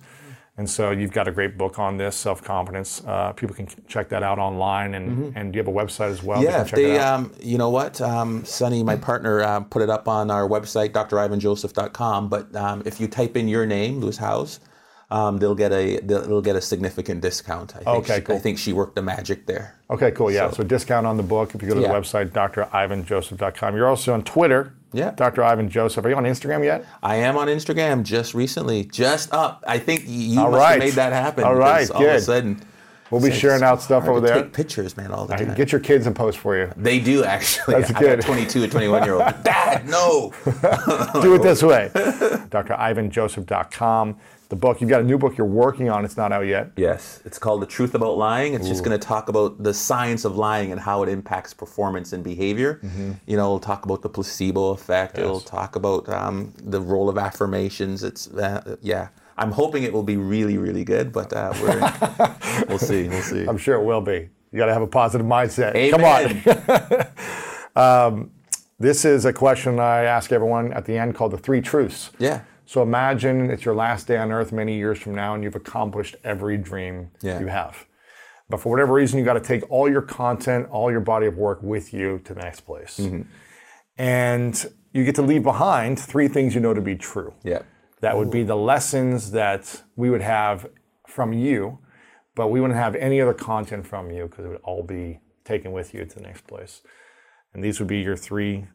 And so you've got a great book on this self confidence. Uh, people can check that out online, and and do you have a website as well? Mm-hmm. Yeah, can check it they, out? um, you know what, um, Sonny, my partner, uh, put it up on our website, drivanjoseph.com. But um, if you type in your name, Lewis Howes, um, they'll get a they'll, they'll get a significant discount. I think Okay, she, cool. I think she worked the magic there. Okay, cool. Yeah. So, discount on the book if you go to Yeah. the website, drivanjoseph.com. You're also on Twitter. Yeah. Dr. Ivan Joseph. Are you on Instagram yet? I am on Instagram just recently, just up. I think you All must right. have made that happen. All right, all of a sudden, We'll be sharing out stuff over there. Take pictures, man, all the I time. can get your kids and post for you. they do actually. That's I good. got 22 and 21 year old. Dad, no. Do it this way. drivanjoseph.com. The book, you've got a new book you're working on. It's not out yet. Yes, it's called The Truth About Lying. It's just going to talk about the science of lying and how it impacts performance and behavior. You know, it'll talk about the placebo effect. It'll talk about um, the role of affirmations. It's uh, yeah. I'm hoping it will be really, really good, but uh, we're we'll see. We'll see. I'm sure it will be. You got to have a positive mindset. Amen. Come on. This is a question I ask everyone at the end called the three truths. Yeah. So imagine it's your last day on earth many years from now and you've accomplished every dream Yeah. you have. But for whatever reason, you got to take all your content, all your body of work with you to the next place. And you get to leave behind three things you know to be true. Yeah. That would be the lessons that we would have from you, but we wouldn't have any other content from you because it would all be taken with you to the next place. And these would be your three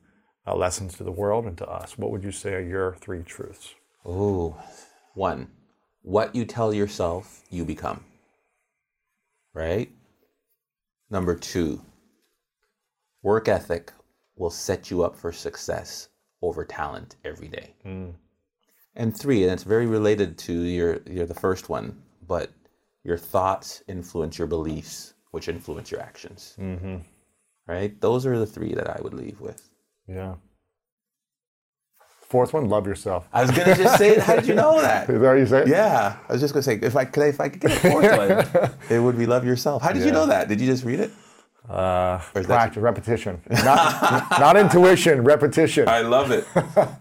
uh, lessons to the world and to us. What would you say are your three truths? Ooh. One, what you tell yourself, you become. Right? Number two, work ethic will set you up for success over talent every day. And three, and it's very related to your, your the first one, but your thoughts influence your beliefs, which influence your actions. Mm-hmm. Right? Those are the three that I would leave with. Yeah. Fourth one, love yourself. I was gonna just say, how did you know that? Is that what you say? Yeah, I was just gonna say if I could, if I could get a fourth one, it would be love yourself. How did you know that? Did you just read it? Uh, Or is that- practice, repetition. Not, not intuition, repetition. I love it.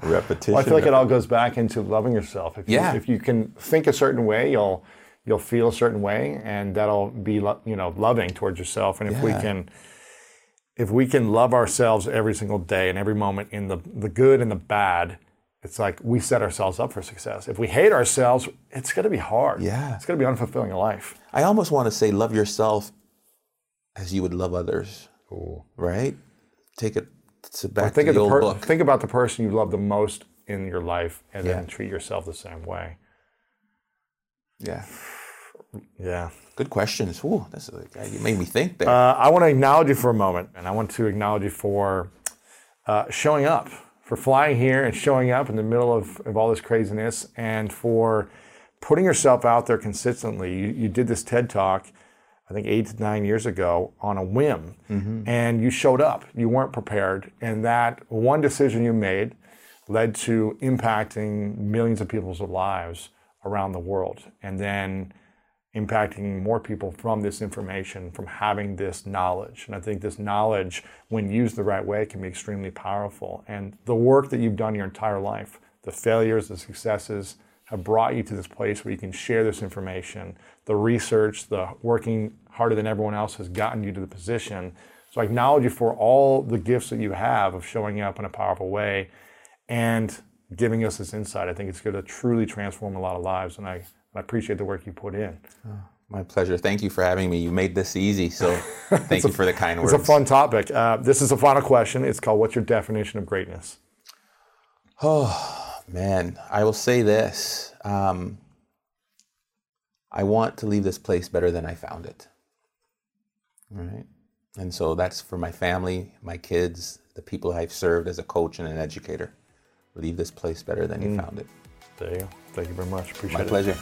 Repetition. Well, I feel like it all goes back into loving yourself. If you, Yeah. if you can think a certain way, you'll you'll feel a certain way, and that'll be lo- you know loving towards yourself. And if we can if we can love ourselves every single day and every moment in the the good and the bad, it's like we set ourselves up for success. If we hate ourselves, it's going to be hard. Yeah. it's going to be unfulfilling in life. I almost want to say love yourself as you would love others. Right? Take it to back think to the the old per- book. think about the person you love the most in your life, and then treat yourself the same way. yeah. Yeah. Good questions. Ooh, that's like, you made me think there. Uh, I want to acknowledge you for a moment, and I want to acknowledge you for uh, showing up, for flying here and showing up in the middle of, of all this craziness, and for putting yourself out there consistently. You, you did this TED Talk, I think eight to nine years ago, on a whim, mm-hmm. and you showed up. You weren't prepared, and that one decision you made led to impacting millions of people's lives around the world, and then impacting more people from this information, from having this knowledge. And I think this knowledge, when used the right way, can be extremely powerful. And the work that you've done your entire life, the failures, the successes, have brought you to this place where you can share this information. The research, the working harder than everyone else has gotten you to the position. So I acknowledge you for all the gifts that you have of showing up in a powerful way and giving us this insight. I think it's going to truly transform a lot of lives. And I, I appreciate the work you put in. My pleasure. Thank you for having me. You made this easy, so thank you for the kind It's words. It's a fun topic. Uh, this is the final question. It's called What's Your Definition of Greatness? Oh, man, I will say this. Um, I want to leave this place better than I found it. Right? And so that's for my family, my kids, the people I've served as a coach and an educator. Leave this place better than you found it. There you go. Thank you very much. Appreciate My it. pleasure.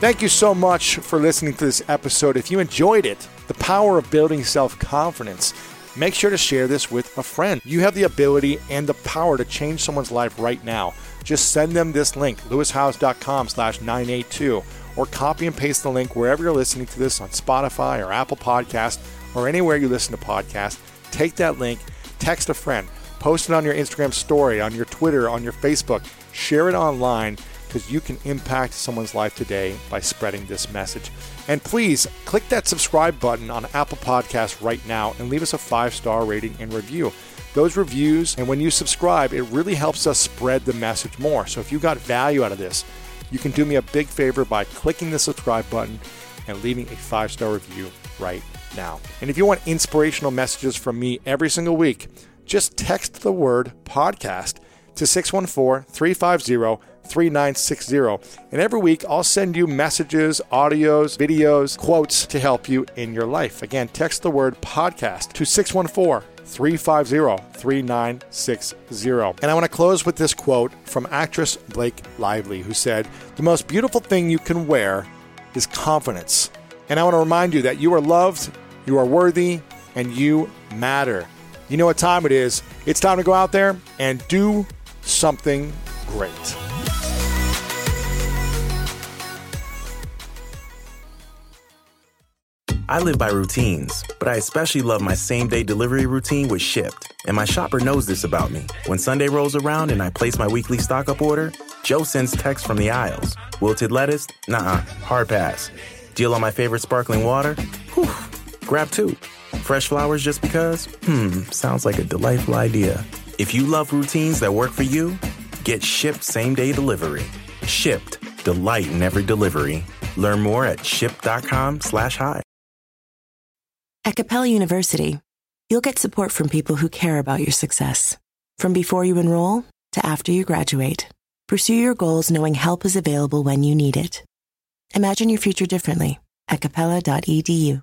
Thank you so much for listening to this episode. If you enjoyed it, the power of building self confidence, make sure to share this with a friend. You have the ability and the power to change someone's life right now. Just send them this link, lewishowes.com slash 982, or copy and paste the link wherever you're listening to this on Spotify or Apple Podcast or anywhere you listen to podcasts. Take that link, text a friend, post it on your Instagram story, on your Twitter, on your Facebook, share it online because you can impact someone's life today by spreading this message. And please click that subscribe button on Apple Podcasts right now and leave us a five star rating and review. Those reviews, and when you subscribe, it really helps us spread the message more. So if you got value out of this, you can do me a big favor by clicking the subscribe button and leaving a five star review right now. And if you want inspirational messages from me every single week, just text the word podcast to 614 350 3960. And every week, I'll send you messages, audios, videos, quotes to help you in your life. Again, text the word podcast to 614 350 3960. And I want to close with this quote from actress Blake Lively, who said, The most beautiful thing you can wear is confidence. And I want to remind you that you are loved, you are worthy, and you matter. You know what time it is. It's time to go out there and do something great. I live by routines, but I especially love my same day delivery routine with Shipt. And my shopper knows this about me. When Sunday rolls around and I place my weekly stock up order, Joe sends text from the aisles. Wilted lettuce? Nah, hard pass. Deal on my favorite sparkling water? Whew, grab two. Fresh flowers just because? Hmm, sounds like a delightful idea. If you love routines that work for you, get shipt same day delivery. Shipt, delight in every delivery. Learn more at shipt.com slash hi. At Capella University, you'll get support from people who care about your success. From before you enroll to after you graduate, pursue your goals knowing help is available when you need it. Imagine your future differently at capella.edu.